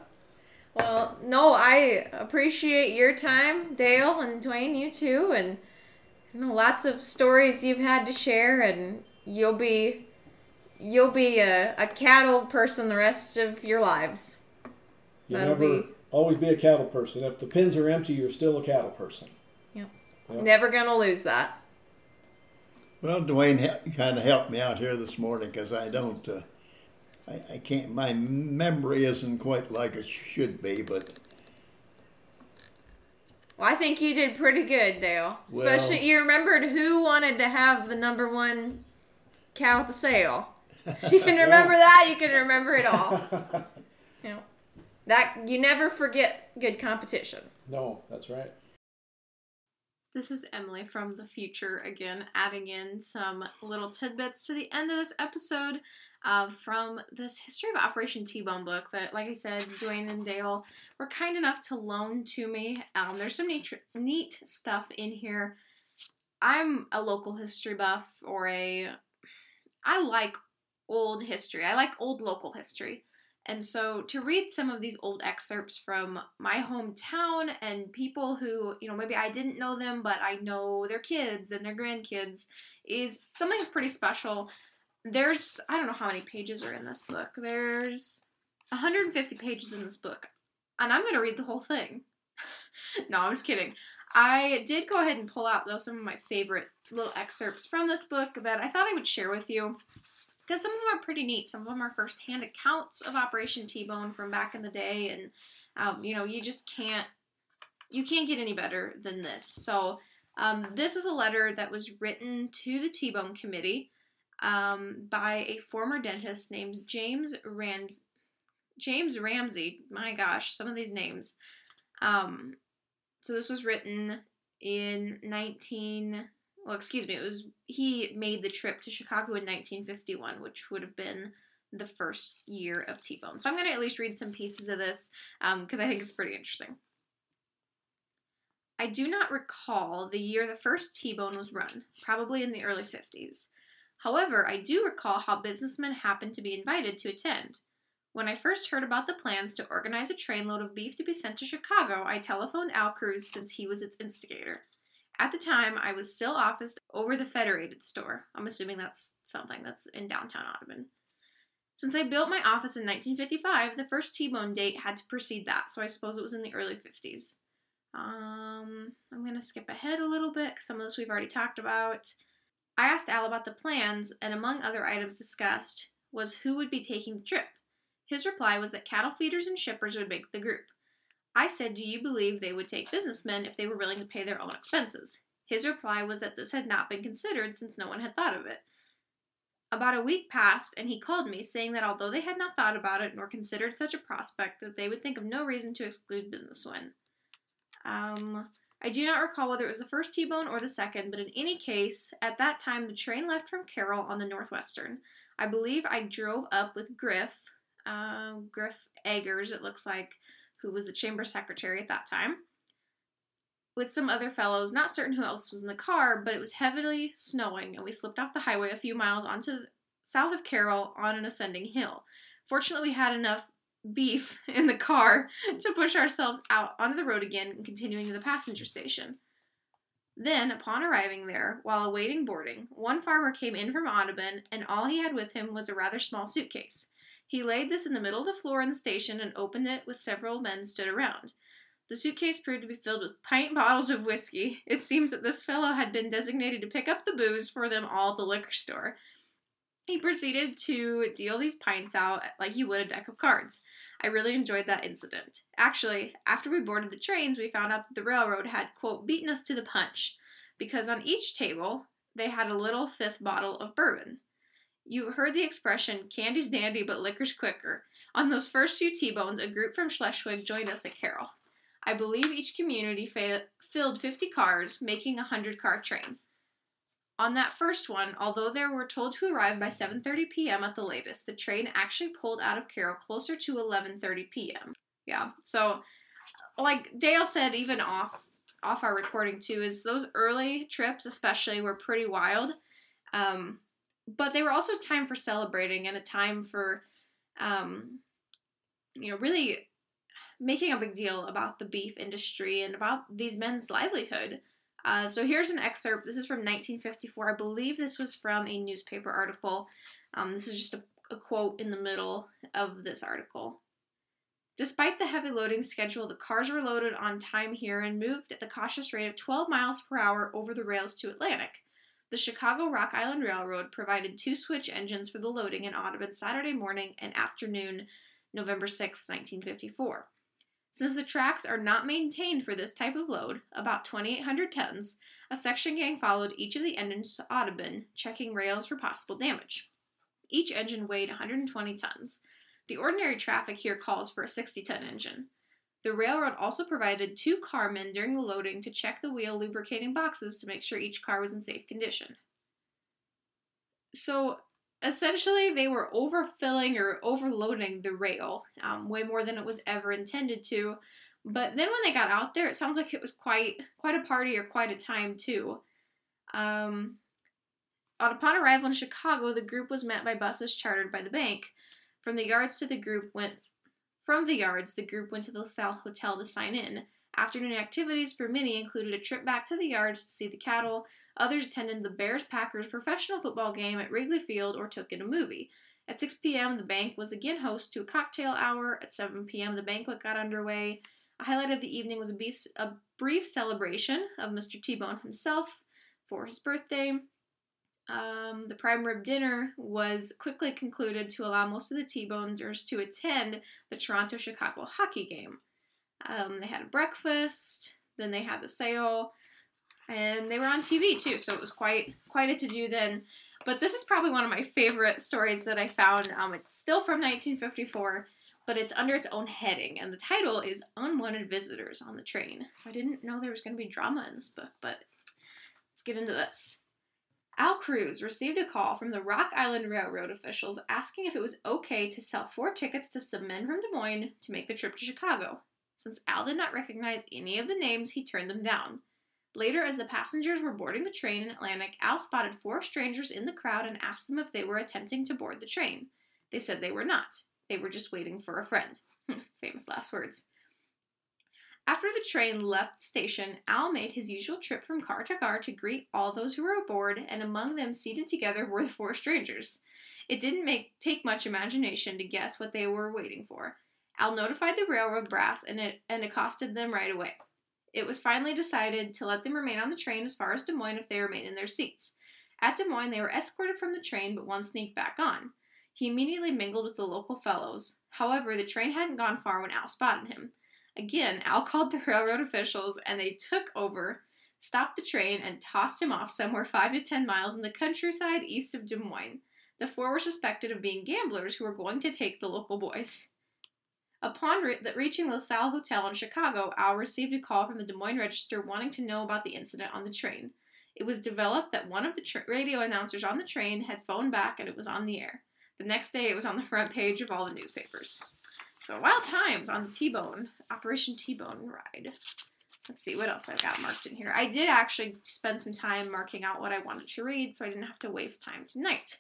Well, no, I appreciate your time, Dale and Duane, you too, and you know, lots of stories you've had to share, and you'll be you'll be a, a cattle person the rest of your lives. You That'll never be- always be a cattle person. If the pins are empty, you're still a cattle person. Yep. Never gonna lose that. Well, Duane kind of helped me out here this morning because I don't, uh, I, I can't, my memory isn't quite like it should be, but Well, I think you did pretty good, Dale. Well- Especially you remembered who wanted to have the number one cow at the sale. So you can remember that. You can remember it all. You know, that you never forget good competition. No, that's right. This is Emily from the future again, adding in some little tidbits to the end of this episode uh, from this History of Operation T Bone book that, like I said, Duane and Dale were kind enough to loan to me. Um, there's some neat, neat stuff in here. I'm a local history buff or a. I like old history, I like old local history. And so to read some of these old excerpts from my hometown and people who, you know, maybe I didn't know them, but I know their kids and their grandkids is something that's pretty special. There's, I don't know how many pages are in this book. There's 150 pages in this book. And I'm to read the whole thing. no, I'm just kidding. I did go ahead and pull out, though, some of my favorite little excerpts from this book that I thought I would share with you because some of them are pretty neat. Some of them are first-hand accounts of Operation T-Bone from back in the day, and um, you know, you just can't you can't get any better than this. So um, this was a letter that was written to the T-Bone Committee um, by a former dentist named James Rams James Ramsey. My gosh, some of these names. Um, so this was written in 19 well, excuse me, it was he made the trip to Chicago in 1951, which would have been the first year of T-Bone. So I'm going to at least read some pieces of this because I think it's pretty interesting. I do not recall the year the first T-Bone was run, probably in the early 50s. However, I do recall how businessmen happened to be invited to attend. When I first heard about the plans to organize a trainload of beef to be sent to Chicago, I telephoned Al Cruz since he was its instigator. At the time, I was still officed over the Federated store. I'm assuming that's something that's in downtown Audubon. Since I built my office in 1955, the first T-bone date had to precede that, so I suppose it was in the early 50s. Um, I'm going to skip ahead a little bit because some of this we've already talked about. I asked Al about the plans, and among other items discussed was who would be taking the trip. His reply was that cattle feeders and shippers would make the group. I said, Do you believe they would take businessmen if they were willing to pay their own expenses? His reply was that this had not been considered since no one had thought of it. About a week passed, and he called me, saying that although they had not thought about it nor considered such a prospect, that they would think of no reason to exclude businessmen. Um, I do not recall whether it was the first T-bone or the second, but in any case, at that time the train left from Carroll on the Northwestern. I believe I drove up with Griff, uh, Griff Eggers, it looks like, who was the chamber secretary at that time, with some other fellows, not certain who else was in the car, but it was heavily snowing, and we slipped off the highway a few miles onto south of Carroll on an ascending hill. Fortunately, we had enough beef in the car to push ourselves out onto the road again and continuing to the passenger station. Then, upon arriving there, while awaiting boarding, one farmer came in from Audubon, and all he had with him was a rather small suitcase. He laid this in the middle of the floor in the station and opened it with several men stood around. The suitcase proved to be filled with pint bottles of whiskey. It seems that this fellow had been designated to pick up the booze for them all at the liquor store. He proceeded to deal these pints out like he would a deck of cards. I really enjoyed that incident. Actually, after we boarded the trains, we found out that the railroad had, quote, beaten us to the punch, because on each table they had a little fifth bottle of bourbon. You heard the expression, candy's dandy, but liquor's quicker. On those first few T bones, a group from Schleswig joined us at Carroll. I believe each community fa- filled 50 cars, making a 100 car train. On that first one, although they were told to arrive by 7:30 p.m. at the latest, the train actually pulled out of Carroll closer to 11:30 p.m. Yeah. So like Dale said even off off our recording too is those early trips especially were pretty wild. Um, but they were also a time for celebrating and a time for um, you know really making a big deal about the beef industry and about these men's livelihood. Uh, so here's an excerpt. This is from 1954. I believe this was from a newspaper article. Um, this is just a, a quote in the middle of this article. Despite the heavy loading schedule, the cars were loaded on time here and moved at the cautious rate of 12 miles per hour over the rails to Atlantic. The Chicago Rock Island Railroad provided two switch engines for the loading in Audubon Saturday morning and afternoon, November 6, 1954. Since the tracks are not maintained for this type of load, about 2,800 tons, a section gang followed each of the engines to Audubon, checking rails for possible damage. Each engine weighed 120 tons. The ordinary traffic here calls for a 60 ton engine. The railroad also provided two carmen during the loading to check the wheel lubricating boxes to make sure each car was in safe condition. So, essentially they were overfilling or overloading the rail um, way more than it was ever intended to. But then when they got out there it sounds like it was quite quite a party or quite a time too. Um, upon arrival in chicago the group was met by buses chartered by the bank. From the yards to the group went from the yards the group went to the LaSalle hotel to sign in. Afternoon activities for many included a trip back to the yards to see the cattle Others attended the Bears Packers professional football game at Wrigley Field or took in a movie. At 6 p.m., the bank was again host to a cocktail hour. At 7 p.m., the banquet got underway. A highlight of the evening was a, beef, a brief celebration of Mr. T Bone himself for his birthday. Um, the prime rib dinner was quickly concluded to allow most of the T-boners to attend the Toronto Chicago hockey game. Um, they had a breakfast, then they had the sale, and they were on TV too, so it was quite quite a to do then. But this is probably one of my favorite stories that I found. Um, it's still from 1954, but it's under its own heading, and the title is "Unwanted Visitors on the Train." So I didn't know there was going to be drama in this book, but let's get into this. Al Cruz received a call from the Rock Island Railroad officials asking if it was okay to sell four tickets to some men from Des Moines to make the trip to Chicago. Since Al did not recognize any of the names, he turned them down. Later, as the passengers were boarding the train in Atlantic, Al spotted four strangers in the crowd and asked them if they were attempting to board the train. They said they were not. They were just waiting for a friend. Famous last words. After the train left the station, Al made his usual trip from car to car to greet all those who were aboard, and among them seated together were the four strangers. It didn't make, take much imagination to guess what they were waiting for. Al notified the railroad brass and, it, and accosted them right away. It was finally decided to let them remain on the train as far as Des Moines if they remained in their seats. At Des Moines, they were escorted from the train, but one sneaked back on. He immediately mingled with the local fellows. However, the train hadn't gone far when Al spotted him. Again, Al called the railroad officials, and they took over, stopped the train, and tossed him off somewhere five to ten miles in the countryside east of Des Moines. The four were suspected of being gamblers who were going to take the local boys. Upon re- reaching LaSalle Hotel in Chicago, Al received a call from the Des Moines Register wanting to know about the incident on the train. It was developed that one of the tra- radio announcers on the train had phoned back and it was on the air. The next day, it was on the front page of all the newspapers. So, wild times on the T Bone, Operation T Bone ride. Let's see what else I've got marked in here. I did actually spend some time marking out what I wanted to read, so I didn't have to waste time tonight.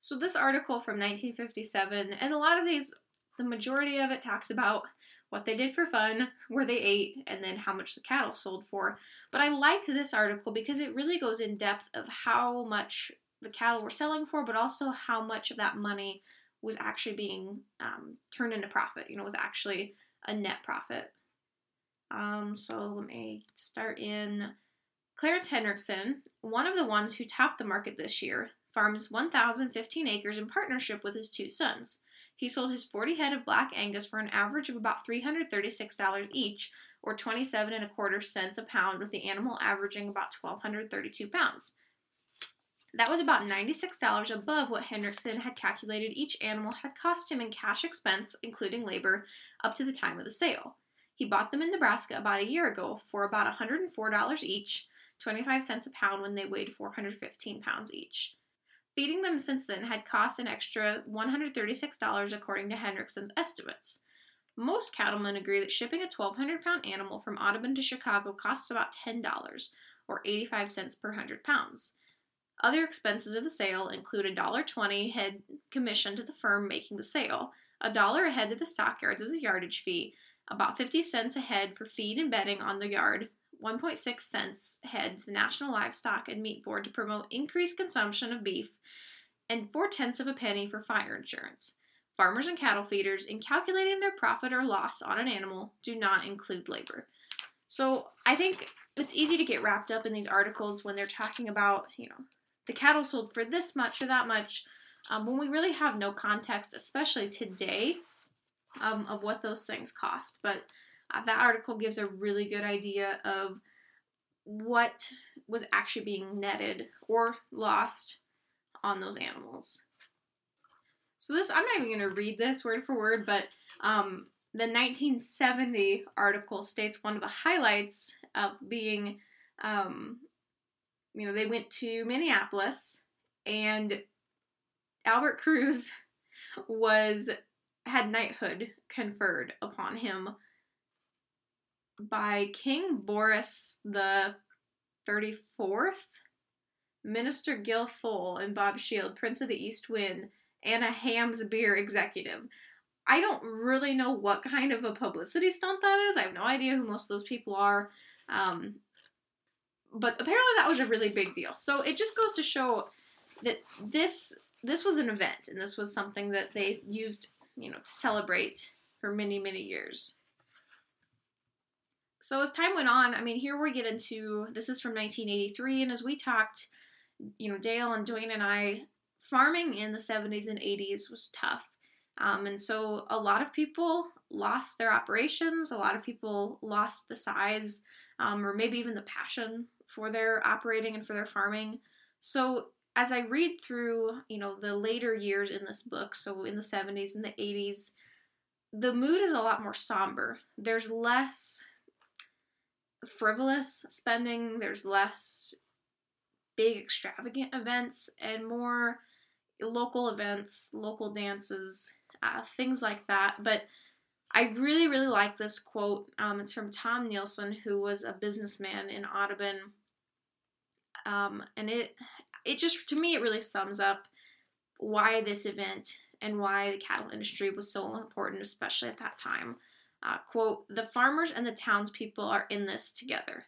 So, this article from 1957, and a lot of these, the majority of it talks about what they did for fun, where they ate, and then how much the cattle sold for. But I like this article because it really goes in depth of how much the cattle were selling for, but also how much of that money was actually being um, turned into profit. You know, was actually a net profit. Um, so let me start in Clarence Hendrickson, one of the ones who topped the market this year, farms 1,015 acres in partnership with his two sons. He sold his 40 head of black Angus for an average of about $336 each, or 27 and a quarter cents a pound, with the animal averaging about 1,232 pounds. That was about $96 above what Hendrickson had calculated each animal had cost him in cash expense, including labor, up to the time of the sale. He bought them in Nebraska about a year ago for about $104 each, 25 cents a pound when they weighed 415 pounds each. Feeding them since then had cost an extra $136 according to Hendrickson's estimates. Most cattlemen agree that shipping a 1,200 pound animal from Audubon to Chicago costs about $10, or 85 cents per 100 pounds. Other expenses of the sale include a $1.20 head commission to the firm making the sale, a dollar a head to the stockyards as a yardage fee, about 50 cents a head for feed and bedding on the yard, 1.6 cents head to the National Livestock and Meat Board to promote increased consumption of beef, and four tenths of a penny for fire insurance. Farmers and cattle feeders, in calculating their profit or loss on an animal, do not include labor. So I think it's easy to get wrapped up in these articles when they're talking about, you know, the cattle sold for this much or that much, um, when we really have no context, especially today, um, of what those things cost. But that article gives a really good idea of what was actually being netted or lost on those animals. So this, I'm not even going to read this word for word, but um, the 1970 article states one of the highlights of being um, you know, they went to Minneapolis and Albert Cruz was had knighthood conferred upon him by King Boris the 34th, Minister Gil Thole and Bob Shield, Prince of the East Wind, and a Hamm's beer executive. I don't really know what kind of a publicity stunt that is. I have no idea who most of those people are. Um, but apparently that was a really big deal. So it just goes to show that this this was an event and this was something that they used, you know, to celebrate for many many years. So as time went on, I mean, here we get into this is from 1983, and as we talked, you know, Dale and Duane and I, farming in the 70s and 80s was tough. Um, and so a lot of people lost their operations, a lot of people lost the size um, or maybe even the passion for their operating and for their farming. So as I read through, you know, the later years in this book, so in the 70s and the 80s, the mood is a lot more somber. There's less frivolous spending, there's less big extravagant events and more local events, local dances, uh, things like that. But I really, really like this quote. Um, it's from Tom Nielsen, who was a businessman in Audubon, um, and it it just to me it really sums up why this event and why the cattle industry was so important, especially at that time. Uh, quote: "The farmers and the townspeople are in this together.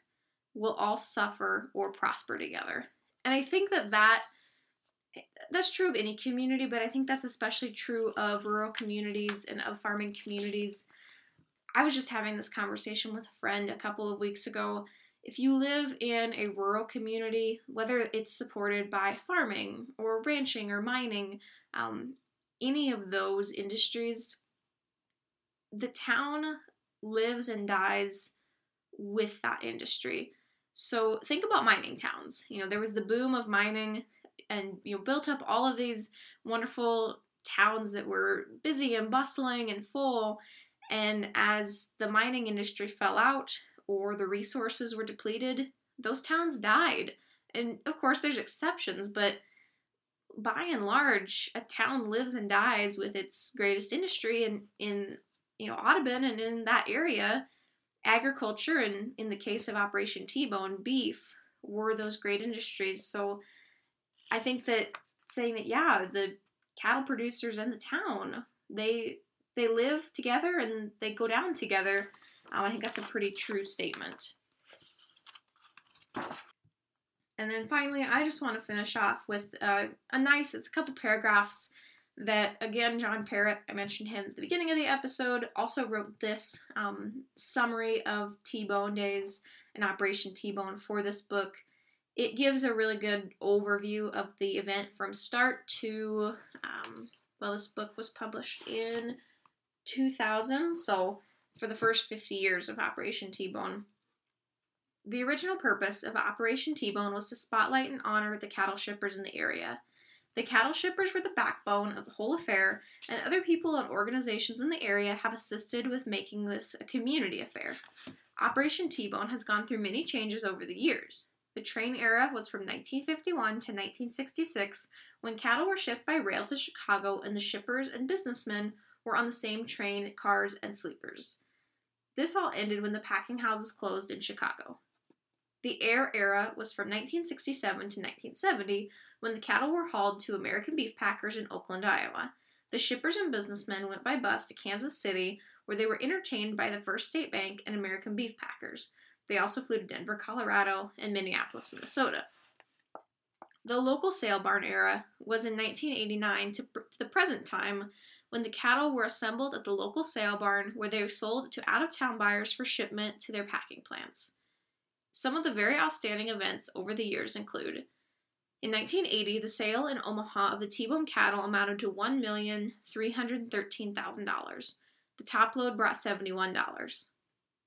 We'll all suffer or prosper together." And I think that that that's true of any community, but I think that's especially true of rural communities and of farming communities. I was just having this conversation with a friend a couple of weeks ago, if you live in a rural community, whether it's supported by farming or ranching or mining, um, any of those industries, the town lives and dies with that industry. So think about mining towns. You know, there was the boom of mining and you know built up all of these wonderful towns that were busy and bustling and full and as the mining industry fell out or the resources were depleted, those towns died. And of course, there's exceptions, but by and large, a town lives and dies with its greatest industry. And in you know Audubon and in that area, agriculture and in the case of Operation T-Bone, beef were those great industries. So I think that saying that yeah, the cattle producers and the town they they live together and they go down together. Um, I think that's a pretty true statement. And then finally, I just want to finish off with uh, a nice, it's a couple paragraphs that, again, John Parrott, I mentioned him at the beginning of the episode, also wrote this um, summary of T Bone Days and Operation T Bone for this book. It gives a really good overview of the event from start to, um, well, this book was published in 2000, so for the first 50 years of Operation T Bone. The original purpose of Operation T Bone was to spotlight and honor the cattle shippers in the area. The cattle shippers were the backbone of the whole affair, and other people and organizations in the area have assisted with making this a community affair. Operation T Bone has gone through many changes over the years. The train era was from 1951 to 1966, when cattle were shipped by rail to Chicago, and the shippers and businessmen were on the same train, cars, and sleepers. This all ended when the packing houses closed in Chicago. The air era was from 1967 to 1970 when the cattle were hauled to American beef packers in Oakland, Iowa. The shippers and businessmen went by bus to Kansas City where they were entertained by the First State Bank and American beef packers. They also flew to Denver, Colorado, and Minneapolis, Minnesota. The local sale barn era was in 1989 to the present time when the cattle were assembled at the local sale barn where they were sold to out of town buyers for shipment to their packing plants. Some of the very outstanding events over the years include in 1980, the sale in Omaha of the T bone cattle amounted to $1,313,000. The top load brought $71.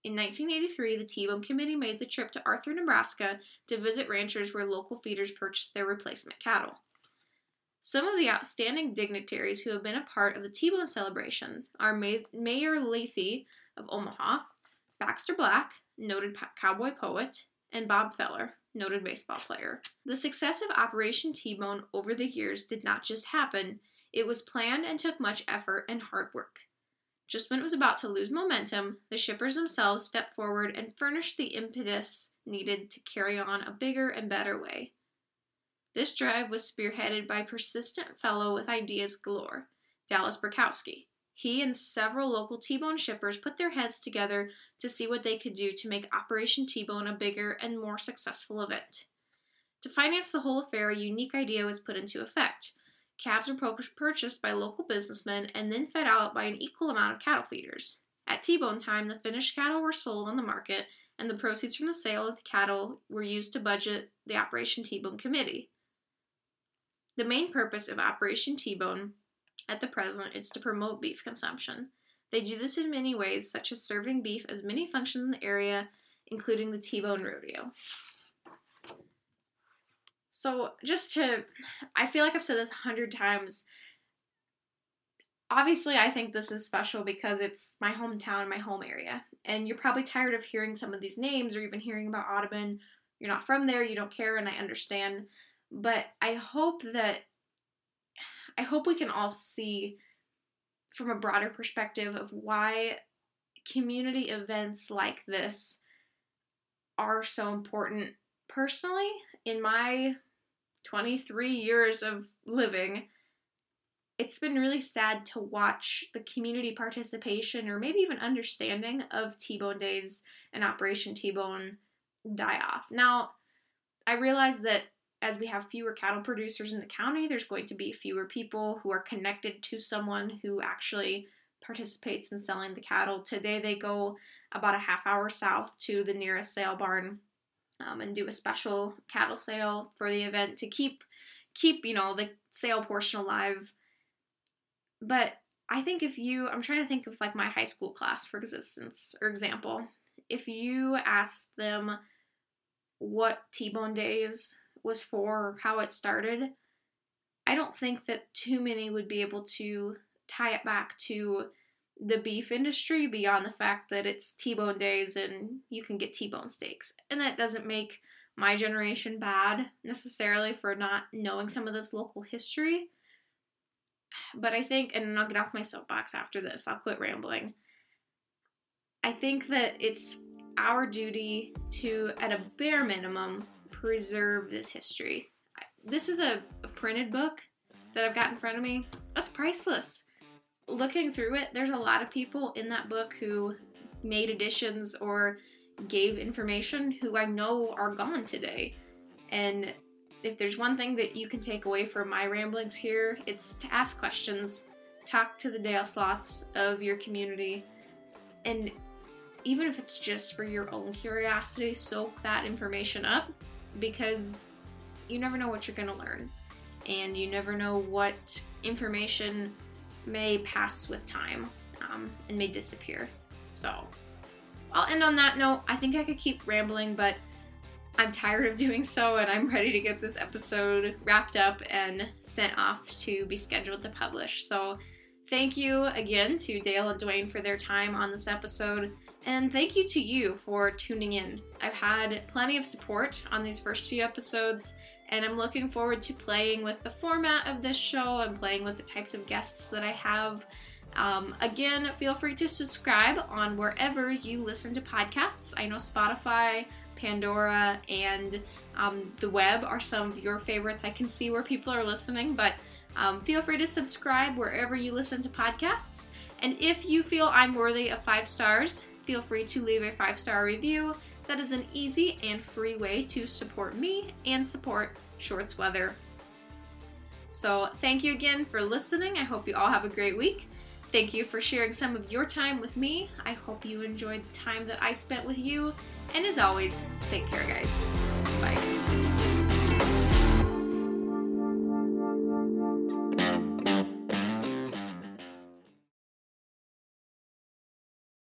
In 1983, the T Bone Committee made the trip to Arthur, Nebraska to visit ranchers where local feeders purchased their replacement cattle. Some of the outstanding dignitaries who have been a part of the T-Bone celebration are Mayor Lethe of Omaha, Baxter Black, noted cowboy poet, and Bob Feller, noted baseball player. The success of Operation T-Bone over the years did not just happen, it was planned and took much effort and hard work. Just when it was about to lose momentum, the shippers themselves stepped forward and furnished the impetus needed to carry on a bigger and better way. This drive was spearheaded by persistent fellow with ideas galore, Dallas Burkowski. He and several local T-Bone shippers put their heads together to see what they could do to make Operation T-Bone a bigger and more successful event. To finance the whole affair, a unique idea was put into effect. Calves were purchased by local businessmen and then fed out by an equal amount of cattle feeders. At T-bone time, the finished cattle were sold on the market, and the proceeds from the sale of the cattle were used to budget the Operation T-bone committee. The main purpose of Operation T-Bone at the present it's to promote beef consumption. They do this in many ways, such as serving beef as many functions in the area, including the T-Bone Rodeo. So, just to, I feel like I've said this a hundred times. Obviously, I think this is special because it's my hometown, my home area. And you're probably tired of hearing some of these names or even hearing about Audubon. You're not from there, you don't care, and I understand. But I hope that I hope we can all see from a broader perspective of why community events like this are so important. Personally, in my 23 years of living, it's been really sad to watch the community participation or maybe even understanding of T Bone Days and Operation T Bone die off. Now, I realize that as we have fewer cattle producers in the county, there's going to be fewer people who are connected to someone who actually participates in selling the cattle. Today they go about a half hour south to the nearest sale barn um, and do a special cattle sale for the event to keep keep you know the sale portion alive. But I think if you, I'm trying to think of like my high school class for existence or example. If you asked them what T-bone days was for, how it started, I don't think that too many would be able to tie it back to the beef industry beyond the fact that it's T-bone days and you can get T-bone steaks. And that doesn't make my generation bad necessarily for not knowing some of this local history. But I think, and I'll get off my soapbox after this, I'll quit rambling. I think that it's our duty to, at a bare minimum, preserve this history. This is a, a printed book that I've got in front of me. That's priceless. Looking through it, there's a lot of people in that book who made additions or gave information who I know are gone today. And if there's one thing that you can take away from my ramblings here, it's to ask questions, talk to the Dale Sloths of your community, and even if it's just for your own curiosity, soak that information up because you never know what you're going to learn. And you never know what information may pass with time um, and may disappear. So, I'll end on that note. I think I could keep rambling, but I'm tired of doing so and I'm ready to get this episode wrapped up and sent off to be scheduled to publish. So, thank you again to Dale and Duane for their time on this episode. And thank you to you for tuning in. I've had plenty of support on these first few episodes, and I'm looking forward to playing with the format of this show and playing with the types of guests that I have. Um, again, feel free to subscribe on wherever you listen to podcasts. I know Spotify, Pandora, and um, the web are some of your favorites. I can see where people are listening, but um, feel free to subscribe wherever you listen to podcasts. And if you feel I'm worthy of five stars, feel free to leave a five star review. That is an easy and free way to support me and support Shorts Weather. So, thank you again for listening. I hope you all have a great week. Thank you for sharing some of your time with me. I hope you enjoyed the time that I spent with you. And as always, take care, guys. Bye.